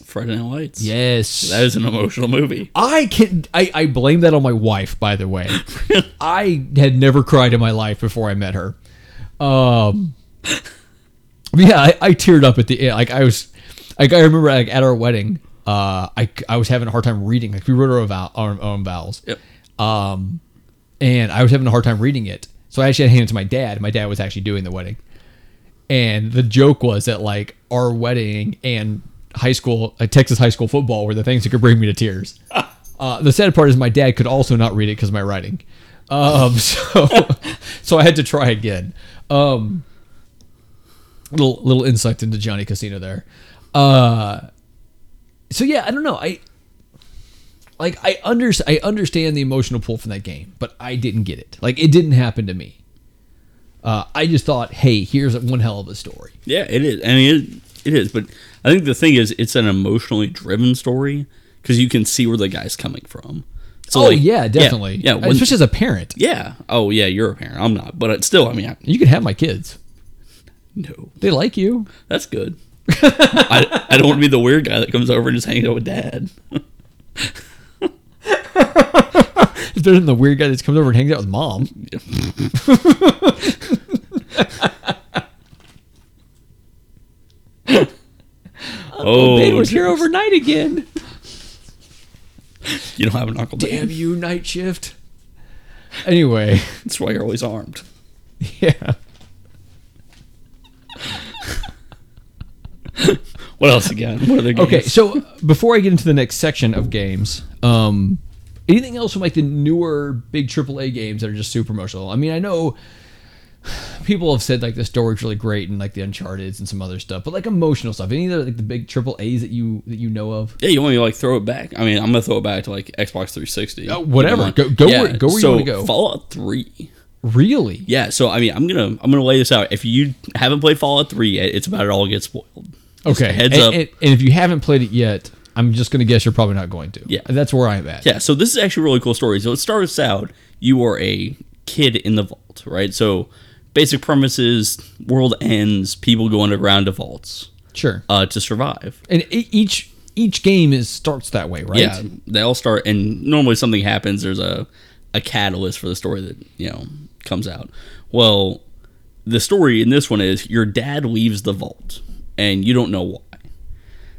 Friday Night Lights. Yes, that is an emotional movie. I can. I, I blame that on my wife. By the way, [LAUGHS] I had never cried in my life before I met her. Um, yeah, I, I teared up at the end. Like I was, like I remember like at our wedding, uh, I I was having a hard time reading. Like we wrote our, vow, our own vowels. Yep. Um, and I was having a hard time reading it, so I actually had to hand it to my dad. My dad was actually doing the wedding, and the joke was that like our wedding and high school, uh, Texas high school football were the things that could bring me to tears. [LAUGHS] Uh, the sad part is my dad could also not read it because of my writing. Um, [LAUGHS] so, [LAUGHS] so I had to try again. Um, little little insight into Johnny Casino there. Uh, so yeah, I don't know. I like I under I understand the emotional pull from that game, but I didn't get it. Like it didn't happen to me. Uh, I just thought, hey, here's one hell of a story. Yeah, it is. I mean, it, it is. But I think the thing is, it's an emotionally driven story because you can see where the guy's coming from. So oh like, yeah, definitely. Yeah, when- especially as a parent, yeah. Oh yeah, you're a parent. I'm not, but it's still. I mean, I, you can have my kids. no, They like you. that's good. I, I don't want to be the weird guy that comes over and just hangs out with dad. [LAUGHS] If they're the weird guy that comes over and hangs out with mom. [LAUGHS] Oh, Babe was here overnight again. you don't have an uncle. Damn Dan. you, night shift. Anyway, That's why you're always armed. [LAUGHS] yeah. What else again? What other games? Okay, so before I get into the next section of games, um, anything else from like the newer big AAA games that are just super emotional? I mean, I know people have said like the story's really great and like the Uncharted and some other stuff, but like emotional stuff. Any of the, like the big triple A's that you that you know of? Yeah, you want me to like throw it back? I mean, I'm gonna throw it back to like Xbox 360. Uh, whatever. Come on. Go- go where- go where you wanna go. Fallout 3. Really? Yeah, so I mean, I'm gonna I'm gonna lay this out. If you haven't played Fallout 3 yet, it's about it all gets spoiled. Okay. heads and, up. And, and if you haven't played it yet, I'm just gonna guess you're probably not going to. Yeah. That's where I'm at. Yeah, so this is actually a really cool story. So it starts out you are a kid in the vault, right? So basic premises: world ends, people go underground to vaults Sure. uh, to survive. And each each game is starts that way, right? Yeah, they all start, and normally something happens. There's a a catalyst for the story that you know comes out. Well, the story in this one is your dad leaves the vault, and you don't know why.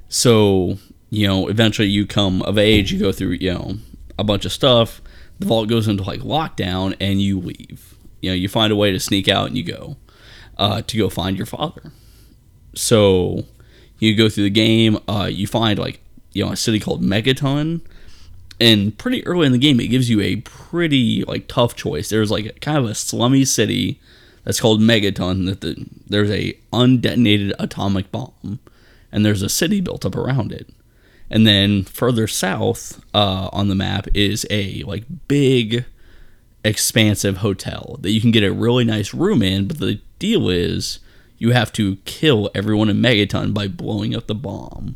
So you know, eventually you come of age, you go through you know a bunch of stuff. The vault goes into like lockdown, and you leave. You know, you find a way to sneak out, and you go uh, to go find your father. So you go through the game. Uh, you find like you know a city called Megaton, and pretty early in the game, it gives you a pretty like tough choice. There's like kind of a slummy city that's called Megaton. That the, there's a undetonated atomic bomb, and there's a city built up around it. And then further south uh, on the map is a like big, expansive hotel that you can get a really nice room in. But the deal is you have to kill everyone in Megaton by blowing up the bomb.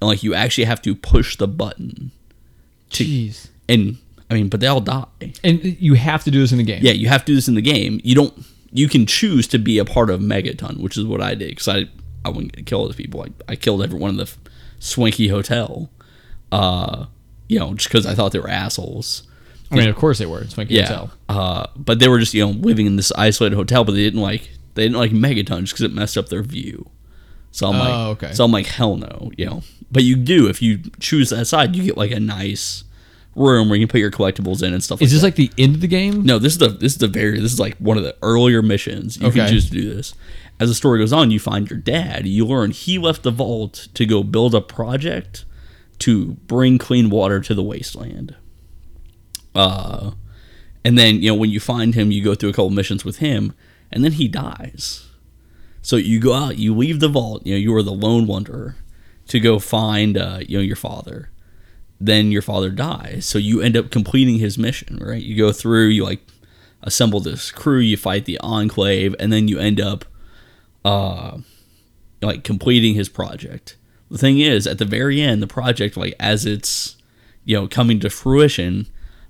And like you actually have to push the button. Jeez. And I mean, but they all die. And you have to do this in the game. Yeah, you have to do this in the game. You don't. You can choose to be a part of Megaton, which is what I did because I I wouldn't kill those people. I, I killed everyone in the swanky hotel. Uh, you know, just because I thought they were assholes. I mean, of course they were. It's Swanky Yeah. Hotel. Uh, but they were just you know living in this isolated hotel, but they didn't like they didn't like Megaton just because it messed up their view. So I'm like, Oh, okay. so I'm like, hell no, you know. But you do if you choose that side, you get like a nice room where you can put your collectibles in and stuff. Is like this like the end of the game? no, this is the this is the very this is like one of the earlier missions. You can choose to do this. As the story goes on, you find your dad. You learn he left the vault to go build a project to bring clean water to the wasteland. Uh, and then you know when you find him, you go through a couple missions with him, and then he dies. So you go out, you leave the vault. You know you are the lone wanderer to go find uh, you know your father then your father dies. So you end up completing his mission, right? You go through, you like assemble this crew, you fight the enclave, and then you end up uh like completing his project. The thing is, at the very end, the project, like as it's you know coming to fruition,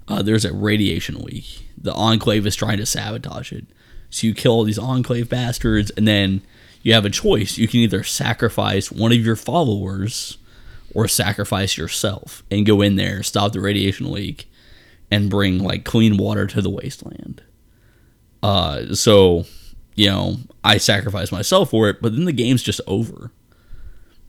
uh, there's a radiation leak. The enclave is trying to sabotage it. So you kill all these enclave bastards, and then you have a choice. You can either sacrifice one of your followers or sacrifice yourself and go in there, stop the radiation leak, and bring like clean water to the wasteland. Uh, so you know, I sacrifice myself for it, but then the game's just over,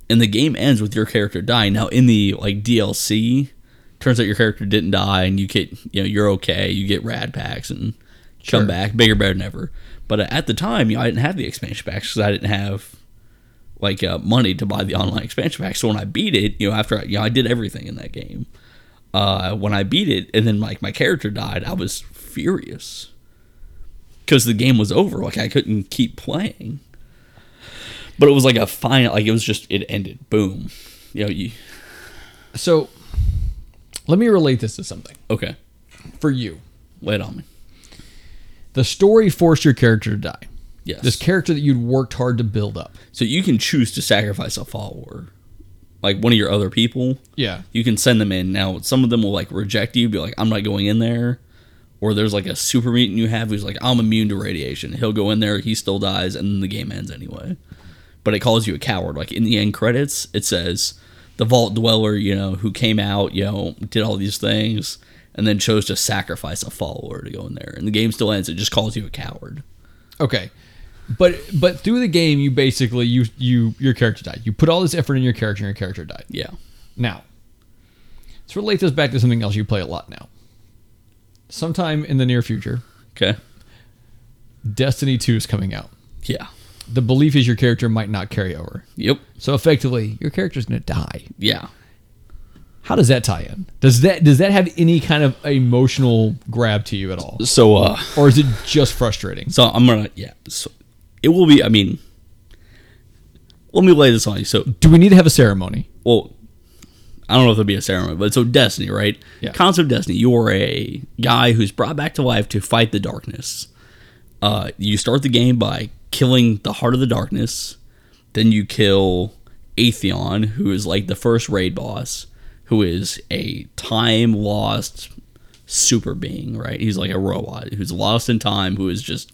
and the game ends with your character dying. Now, in the like DLC, turns out your character didn't die, and you get you know you're okay. You get rad packs and Sure. come back bigger, better than ever. But at the time, you know, I didn't have the expansion packs because I didn't have like uh, money to buy the online expansion pack. So when I beat it, you know, after I, you know, I did everything in that game. Uh, when I beat it, and then like my character died, I was furious because the game was over. Like I couldn't keep playing. But it was like a final, like it was just it ended. Boom. You know, you So let me relate this to something Okay, for you. lay it on me. The story forced your character to die. Yes. This character that you'd worked hard to build up. so you can choose to sacrifice a follower, like one of your other people. Yeah. You can send them in. Now, some of them will like reject you, be like, "I'm not going in there." Or there's like a super mutant you have who's like, "I'm immune to radiation." He'll go in there, he still dies, and then the game ends anyway. But it calls you a coward. Like in the end credits, it says the Vault Dweller, you know, who came out, you know, did all these things, and then chose to sacrifice a follower to go in there. And the game still ends. It just calls you a coward. Okay. But but through the game you basically you you your character died. You put all this effort in your character and your character died. Yeah. Now, let's relate this back to something else you play a lot now. Sometime in the near future, Okay. Destiny 2 is coming out. Yeah. The belief is your character might not carry over. Yep. So effectively, your character's going to die. Yeah. How does that tie in? Does that does that have any kind of emotional grab to you at all? So, uh, Or is it just frustrating? So I'm gonna yeah. So it will be. I mean, let me lay this on you. So Do we need to have a ceremony? well, I don't know if there'll be a ceremony, but so Destiny, right? Yeah. Concept of Destiny. You are a guy who's brought back to life to fight the darkness. Uh, you start the game by killing the heart of the darkness. Then you kill Atheon, who is like the first raid boss, who is a time lost super being, right? He's like a robot who's lost in time, who is just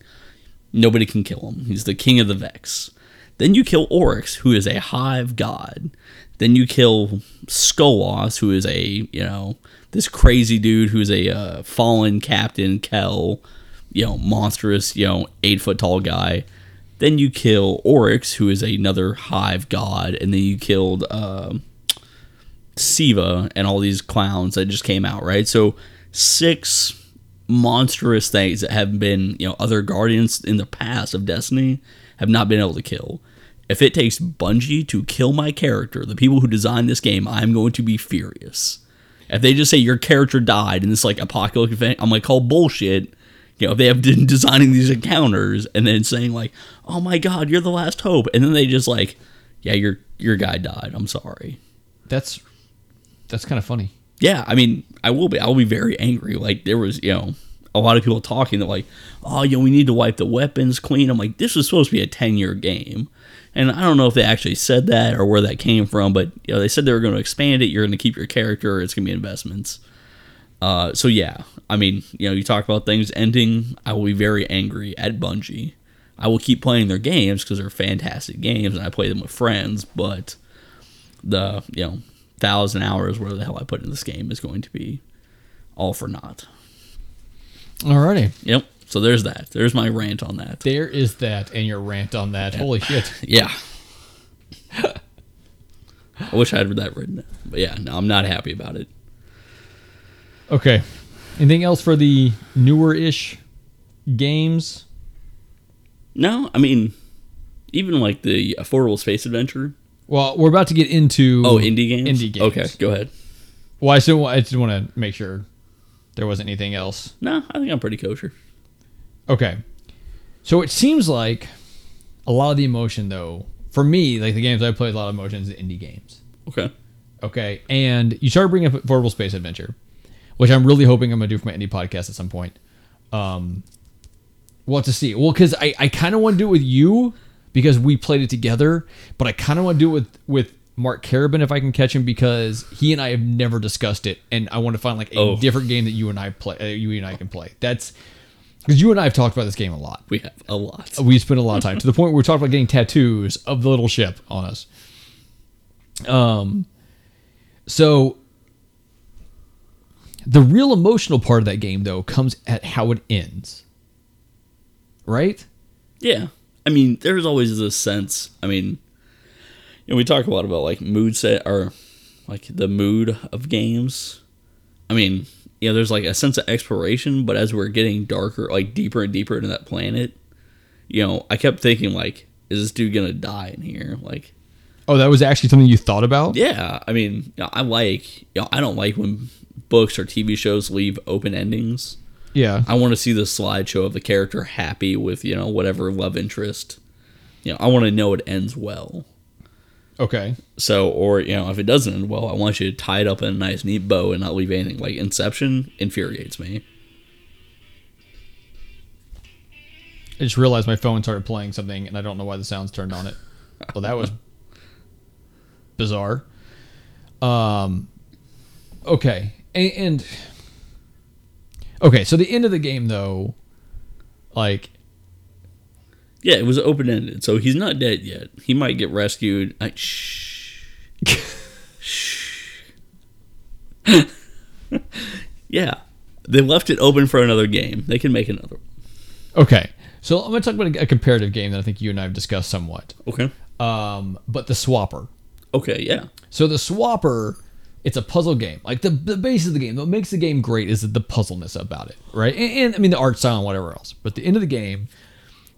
nobody can kill him. He's the king of the Vex. Then you kill Oryx, who is a hive god. Then you kill Skolas, who is a you know this crazy dude who's a uh, fallen captain Kel, you know monstrous you know eight foot tall guy. Then you kill Oryx, who is another hive god, and then you killed um Siva and all these clowns that just came out, right? So six monstrous things that have been, you know, other guardians in the past of Destiny have not been able to kill. If it takes Bungie to kill my character, the people who designed this game, I'm going to be furious. If they just say your character died in this like apocalyptic event, I'm like, call bullshit. You know, if they have been [LAUGHS] designing these encounters and then saying like, "Oh my God, you're the last hope," and then they just like, "Yeah, your your guy died. I'm sorry." That's that's kind of funny. Yeah, I mean, I will be. I will be very angry. Like there was, you know, a lot of people talking that like, oh, you know, we need to wipe the weapons clean. I'm like, this was supposed to be a ten year game, and I don't know if they actually said that or where that came from, but you know, they said they were going to expand it. You're going to keep your character. It's going to be investments. Uh, so yeah, I mean, you know, you talk about things ending. I will be very angry at Bungie. I will keep playing their games because they're fantastic games, and I play them with friends. But the you know thousand hours, where the hell I put in this game, is going to be all for naught. Alrighty. Yep. So there's that. There's my rant on that. There is that and your rant on that. Holy shit. [LAUGHS] Yeah. I wish I had that written. down. But yeah, no, I'm not happy about it. Okay. Anything else for the newer ish games? No, I mean, even like the affordable space adventure. Well, we're about to get into Oh, indie games. Indie games. Okay, go ahead. Well, I still wa- I just want to make sure there wasn't anything else. No, I think I'm pretty kosher. Okay. So it seems like a lot of the emotion, though, for me, like the games I played, a lot of emotions in indie games. Okay. Okay. And you started bringing up Affordable Space Adventure, which I'm really hoping I'm going to do for my indie podcast at some point. Um, what to see? Well, because I, I kind of want to do it with you because we played it together, but I kind of want to do it with, with Mark Carabin if I can catch him because he and I have never discussed it, and I want to find like a Oh. different game that you and I play, uh, you and I can play. That's because you and I have talked about this game a lot. We have a lot. We spent a lot of time to the point where we talked about getting tattoos of the little ship on us. Um, so the real emotional part of that game, though, comes at how it ends. Right? Yeah. I mean, there's always this sense. I mean, you know, we talk a lot about like mood set or like the mood of games. I mean, yeah, there's like a sense of exploration, but as we're getting darker, like deeper and deeper into that planet, you know, I kept thinking like, is this dude gonna die in here? Like, Oh, that was actually something you thought about. yeah, I mean, you know, I like, you know, I don't like when books or TV shows leave open endings. Yeah. I want to see the slideshow of the character happy with you know whatever love interest. You know, I want to know it ends well. Okay. So, or you know, if it doesn't end well, I want you to tie it up in a nice, neat bow and not leave anything. Like Inception infuriates me. I just realized my phone started playing something, and I don't know why the sounds turned on it. Well, that was [LAUGHS] bizarre. Um. Okay, and, and okay, so the end of the game though, like Yeah, it was open ended, so he's not dead yet. He might get rescued. I, shh. [LAUGHS] shh. [LAUGHS] yeah, they left it open for another game. They can make another. okay, so I'm gonna talk about a, a comparative game that I think you and I have discussed somewhat. Okay. Um, but the Swapper. Okay. Yeah. So the Swapper, it's a puzzle game. Like the, the base of the game, what makes the game great is the puzzleness about it, right? And, and I mean the art style and whatever else. But the end of the game,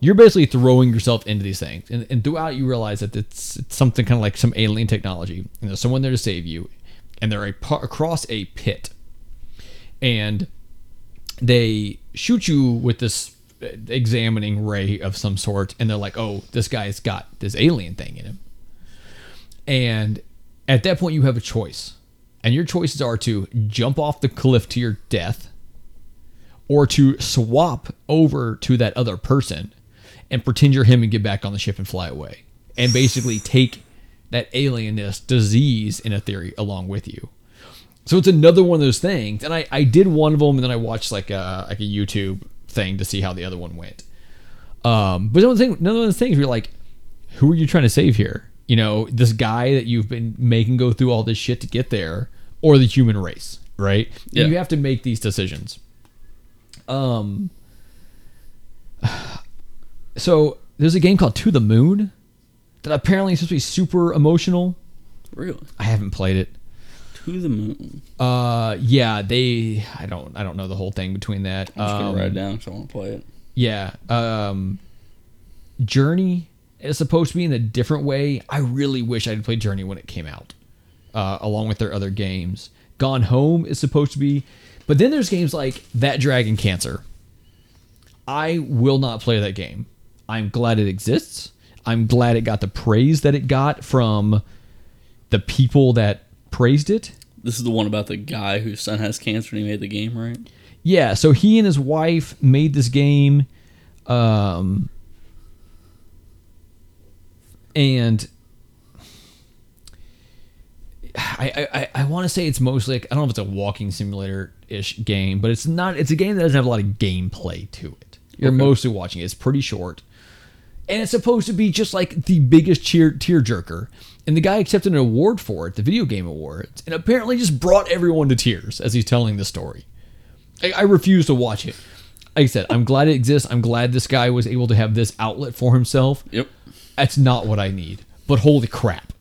you're basically throwing yourself into these things, and, and throughout you realize that it's, it's something kind of like some alien technology, and there's someone there to save you, and they're a, across a pit, and they shoot you with this uh, examining ray of some sort, and they're like, "Oh, this guy's got this alien thing in him." And at that point, you have a choice. And your choices are to jump off the cliff to your death or to swap over to that other person and pretend you're him and get back on the ship and fly away. And basically take that alienness disease in a theory along with you. So it's another one of those things. And I, I did one of them and then I watched like a, like a YouTube thing to see how the other one went. Um, but another thing, another one of those things you're like, who are you trying to save here? You know, this guy that you've been making go through all this shit to get there, or the human race, right? And Yeah. You have to make these decisions. Um. [SIGHS] So there's a game called To the Moon that apparently is supposed to be super emotional. Really. I haven't played it. To the moon. Uh, yeah, they. I don't. I don't know the whole thing between that. I'm just Um, gonna write it down because I want to play it. Yeah. Um Journey is supposed to be in a different way. I really wish I'd played Journey when it came out. Uh, along with their other games. Gone Home is supposed to be but then there's games like That Dragon Cancer. I will not play that game. I'm glad it exists. I'm glad it got the praise that it got from the people that praised it. This is the one about the guy whose son has cancer and he made the game, right? Yeah, so he and his wife made this game, um, and I I, I, want to say it's mostly like I don't know if it's a walking simulator ish game, but it's not. It's a game that doesn't have a lot of gameplay to it. You're Okay. mostly watching it. It's pretty short, and it's supposed to be just like the biggest cheer tearjerker. And the guy accepted an award for it, the video game awards, and apparently just brought everyone to tears as he's telling the story. I, I refuse to watch it. Like I said, I'm glad it exists. I'm glad this guy was able to have this outlet for himself. Yep. That's not what I need. But holy crap.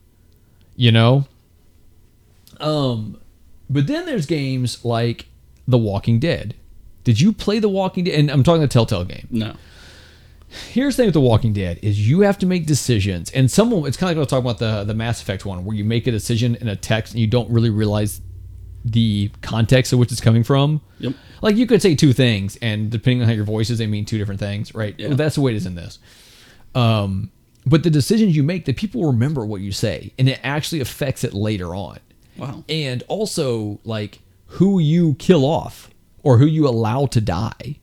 You know? Um but then there's games like The Walking Dead. Did you play The Walking Dead? And I'm talking the Telltale game. No. Here's the thing with The Walking Dead is you have to make decisions. And some of them, it's kind of like I was talking about the, the Mass Effect one, where you make a decision in a text and you don't really realize the context of which it's coming from. Yep. Like you could say two things, and depending on how your voice is, they mean two different things, right? Yeah. Well, that's the way it is in this. Um, but the decisions you make, the people remember what you say, and it actually affects it later on. Wow. And also, like who you kill off or who you allow to die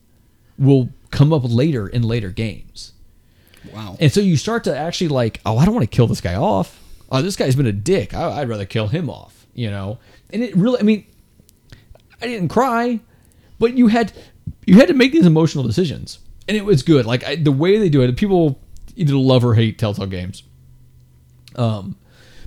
will come up later in later games. Wow. And so you start to actually like, oh, I don't want to kill this guy off. Oh, this guy's been a dick. I, I'd rather kill him off. You know. And it really, I mean, I didn't cry, but you had you had to make these emotional decisions, and it was good. Like I, the way they do it, people either love or hate Telltale games. Um,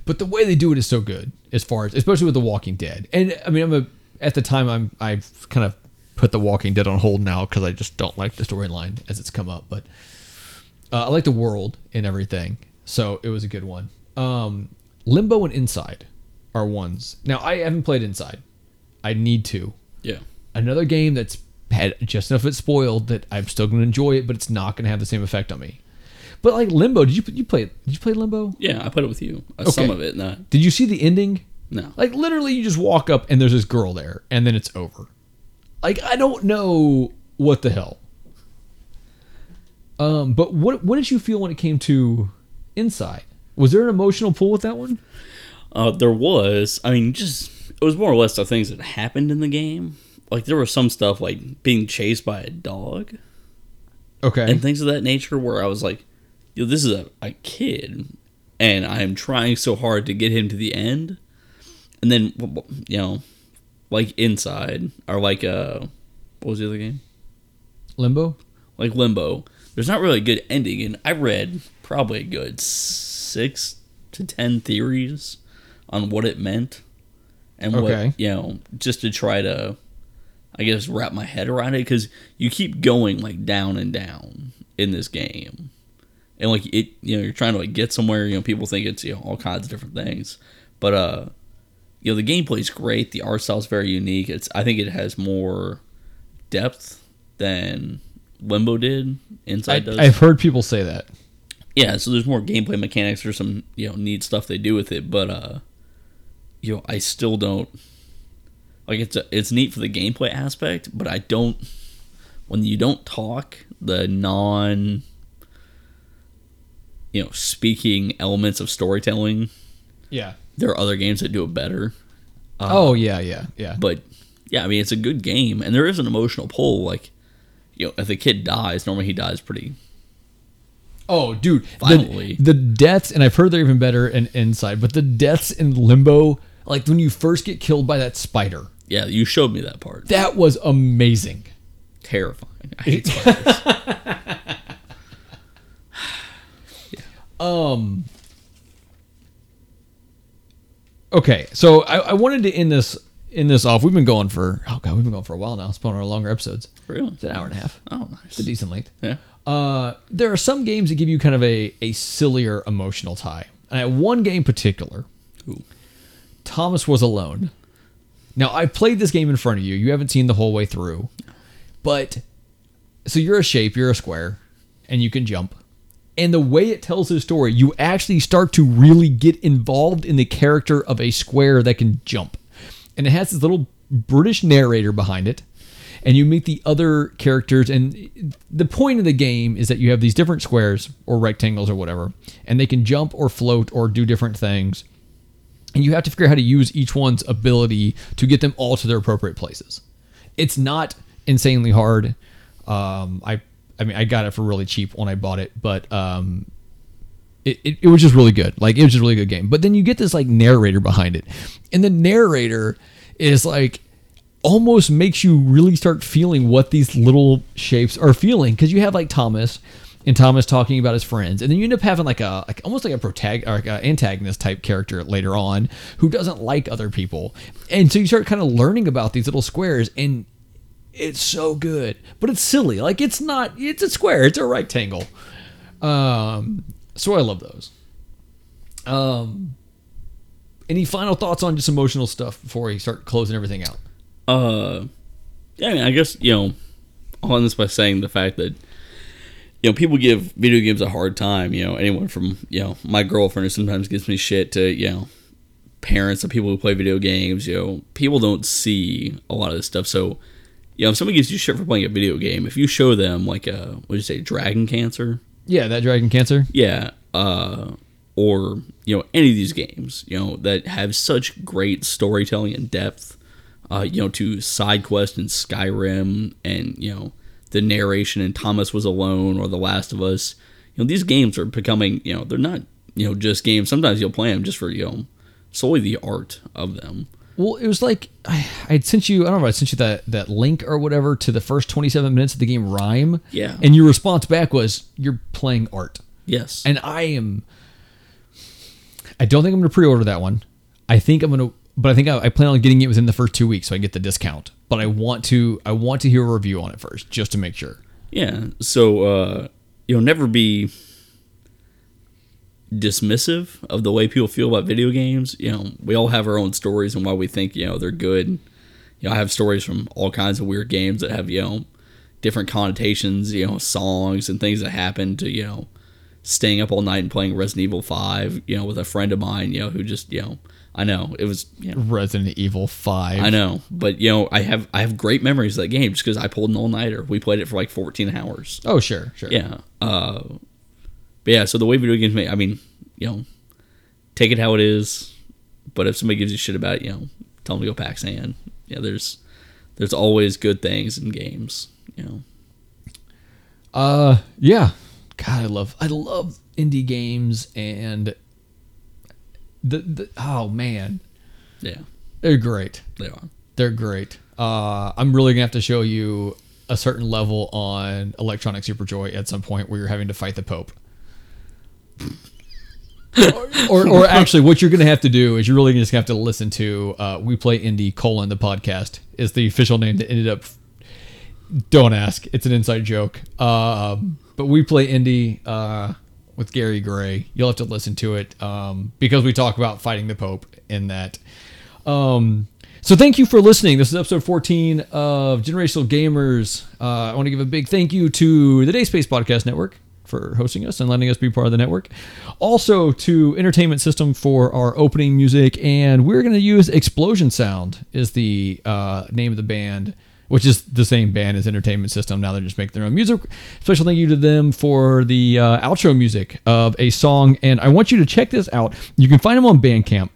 but the way they do it is so good, as far as especially with The Walking Dead. And I mean, I'm a at the time I'm I've kind of put The Walking Dead on hold now because I just don't like the storyline as it's come up, but. Uh, I like the world and everything, so it was a good one. Um, Limbo and Inside are ones. Now I haven't played Inside. I need to. yeah. Another game that's had just enough of it spoiled that I'm still going to enjoy it, but it's not going to have the same effect on me. But like Limbo, did you you play? Did you play Limbo? Yeah, I played it with you. Uh, Some of it, not. Did you see the ending? No. Like literally, you just walk up and there's this girl there, and then it's over. Like I don't know what the hell. Um, but what what did you feel when it came to Inside? Was there an emotional pull with that one? Uh, there was. I mean, just it was more or less the things that happened in the game. Like there was some stuff like being chased by a dog Okay. and things of that nature where I was like, Yo, this is a, a kid and I am trying so hard to get him to the end. And then you know, like inside or like uh what was the other game? Limbo. Like Limbo. There's not really a good ending and I read probably a good six to ten theories on what it meant. And Okay. what you know, just to try to I guess wrap my head around it because you keep going like down and down in this game, and like it, you know, you're trying to like get somewhere. You know, people think it's you know all kinds of different things, but uh, you know, the gameplay's great. The art style's very unique. It's I think it has more depth than Limbo did. Inside does. I, I've heard people say that. yeah, so there's more gameplay mechanics. There's some you know neat stuff they do with it, but uh, you know, I still don't like it's a, it's neat for the gameplay aspect, but I don't when you don't talk the non you know speaking elements of storytelling. Yeah. There are other games that do it better, uh, oh yeah, yeah, yeah. but yeah, I mean it's a good game, and there is an emotional pull. Like you know, if the kid dies, normally he dies pretty Oh, dude, Violently. the, the deaths, and I've heard they're even better in Inside, but the deaths in Limbo, like when you first get killed by that spider, Yeah, you showed me that part. that was amazing. Terrifying. I hate spiders. [LAUGHS] Um. Okay, so I, I wanted to end this end this off. We've been going for oh god, we've been going for a while now. It's been one of our longer episodes. really? It's an hour and a half. Oh, nice. It's a decent length. Yeah. Uh, there are some games that give you kind of a, a sillier emotional tie. And I have one game in particular. Ooh. Thomas was alone. Now I played this game in front of you. You haven't seen the whole way through, but so you're a shape, you're a square, and you can jump. And the way it tells the story, you actually start to really get involved in the character of a square that can jump. And it has this little British narrator behind it. And you meet the other characters. And the point of the game is that you have these different squares or rectangles or whatever, and they can jump or float or do different things and you have to figure out how to use each one's ability to get them all to their appropriate places. It's not insanely hard. Um, I I mean I got it for really cheap when I bought it, but um, it, it, it was just really good. Like it was just a really good game. But then you get this like narrator behind it, and the narrator is like almost makes you really start feeling what these little shapes are feeling because you have like Thomas and Thomas talking about his friends, and then you end up having like a like almost like a protagonist like an antagonist type character later on who doesn't like other people, and so you start kind of learning about these little squares and. It's so good, but it's silly. Like it's not. It's a square. It's a rectangle. Um, so I love those. Um, any final thoughts on just emotional stuff before we start closing everything out? Uh, yeah, I mean, I guess you know, end this by saying the fact that you know people give video games a hard time. You know, anyone from you know my girlfriend who sometimes gives me shit to you know parents of people who play video games. You know, people don't see a lot of this stuff. So, you know, if somebody gives you shit for playing a video game, if you show them like a what did you say, dragon cancer, Yeah, that dragon cancer. yeah, uh, or you know any of these games, you know that have such great storytelling and depth, uh, you know to side quest and Skyrim and you know the narration in Thomas Was Alone or The Last of Us, you know these games are becoming you know they're not you know just games. Sometimes you'll play them just for you know solely the art of them. Well, it was like I had sent you. I don't know. if I sent you that that link or whatever to the first twenty-seven minutes of the game Rime. Yeah. And your response back was, "You're playing art," Yes, and I am. I don't think I'm going to pre-order that one. I think I'm going to, but I think I, I plan on getting it within the first two weeks so I get the discount. But I want to, I want to hear a review on it first, just to make sure. Yeah. So uh, you'll never be dismissive of the way people feel about video games. You know, we all have our own stories and why we think you know they're good. You know, I have stories from all kinds of weird games that have you know different connotations. You know, songs and things that happen to you know staying up all night and playing Resident Evil Five. You know, with a friend of mine. You know, who just you know. I know it was you know Resident Evil Five. I know, but you know I have I have great memories of that game just because I pulled an all nighter. We played it for like 14 hours. Oh sure, sure. Yeah. Uh, but yeah, so the way video games make, I mean, you know, take it how it is. But if somebody gives you shit about it, you know, tell them to go pack sand. Yeah, there's there's always good things in games. You know, Uh, yeah. God, I love I love indie games and the, the oh man, yeah, they're great. they are. They're great. Uh, I'm really gonna have to show you a certain level on Electronic Super Joy at some point where you're having to fight the Pope. [LAUGHS] or, or, actually, what you're gonna have to do is you're really just gonna have to listen to uh, "We Play Indie: colon the podcast" is the official name that ended up. Don't ask; it's an inside joke. Um, but we play indie uh, with Gary Gray. You'll have to listen to it um, because we talk about fighting the Pope in that. Um, so thank you for listening. This is episode 14 of Generational Gamers. Uh, I want to give a big thank you to the Dayspace Podcast Network for hosting us and letting us be part of the network. Also to Entertainment System for our opening music, and we're going to use Explosion Sound is the uh, name of the band. Which is the same band as Entertainment System. Now they're just make their own music. Special thank you to them for the uh, outro music of a song. And I want you to check this out. You can find them on Bandcamp.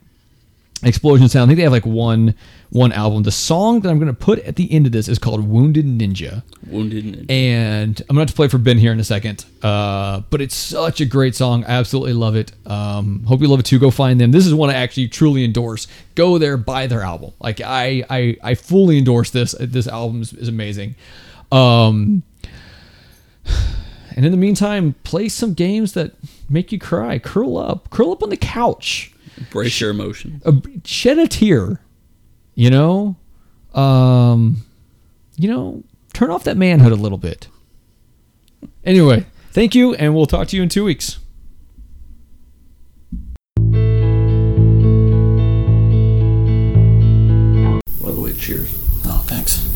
Explosion Sound. I think they have like one one album. The song that I'm going to put at the end of this is called Wounded Ninja, Wounded. Ninja. and I'm going to have to play for Ben here in a second. Uh, but it's such a great song. I absolutely love it. Um, hope you love it too. Go find them. This is one I actually truly endorse. Go there, buy their album. Like I I, I fully endorse this. This album is, is amazing. Um, and in the meantime, play some games that make you cry. Curl up, curl up on the couch Brace your emotion. shed a tear you know, um, you know, turn off that manhood a little bit. Anyway, thank you, and we'll talk to you in two weeks. By the way, cheers. Oh, thanks.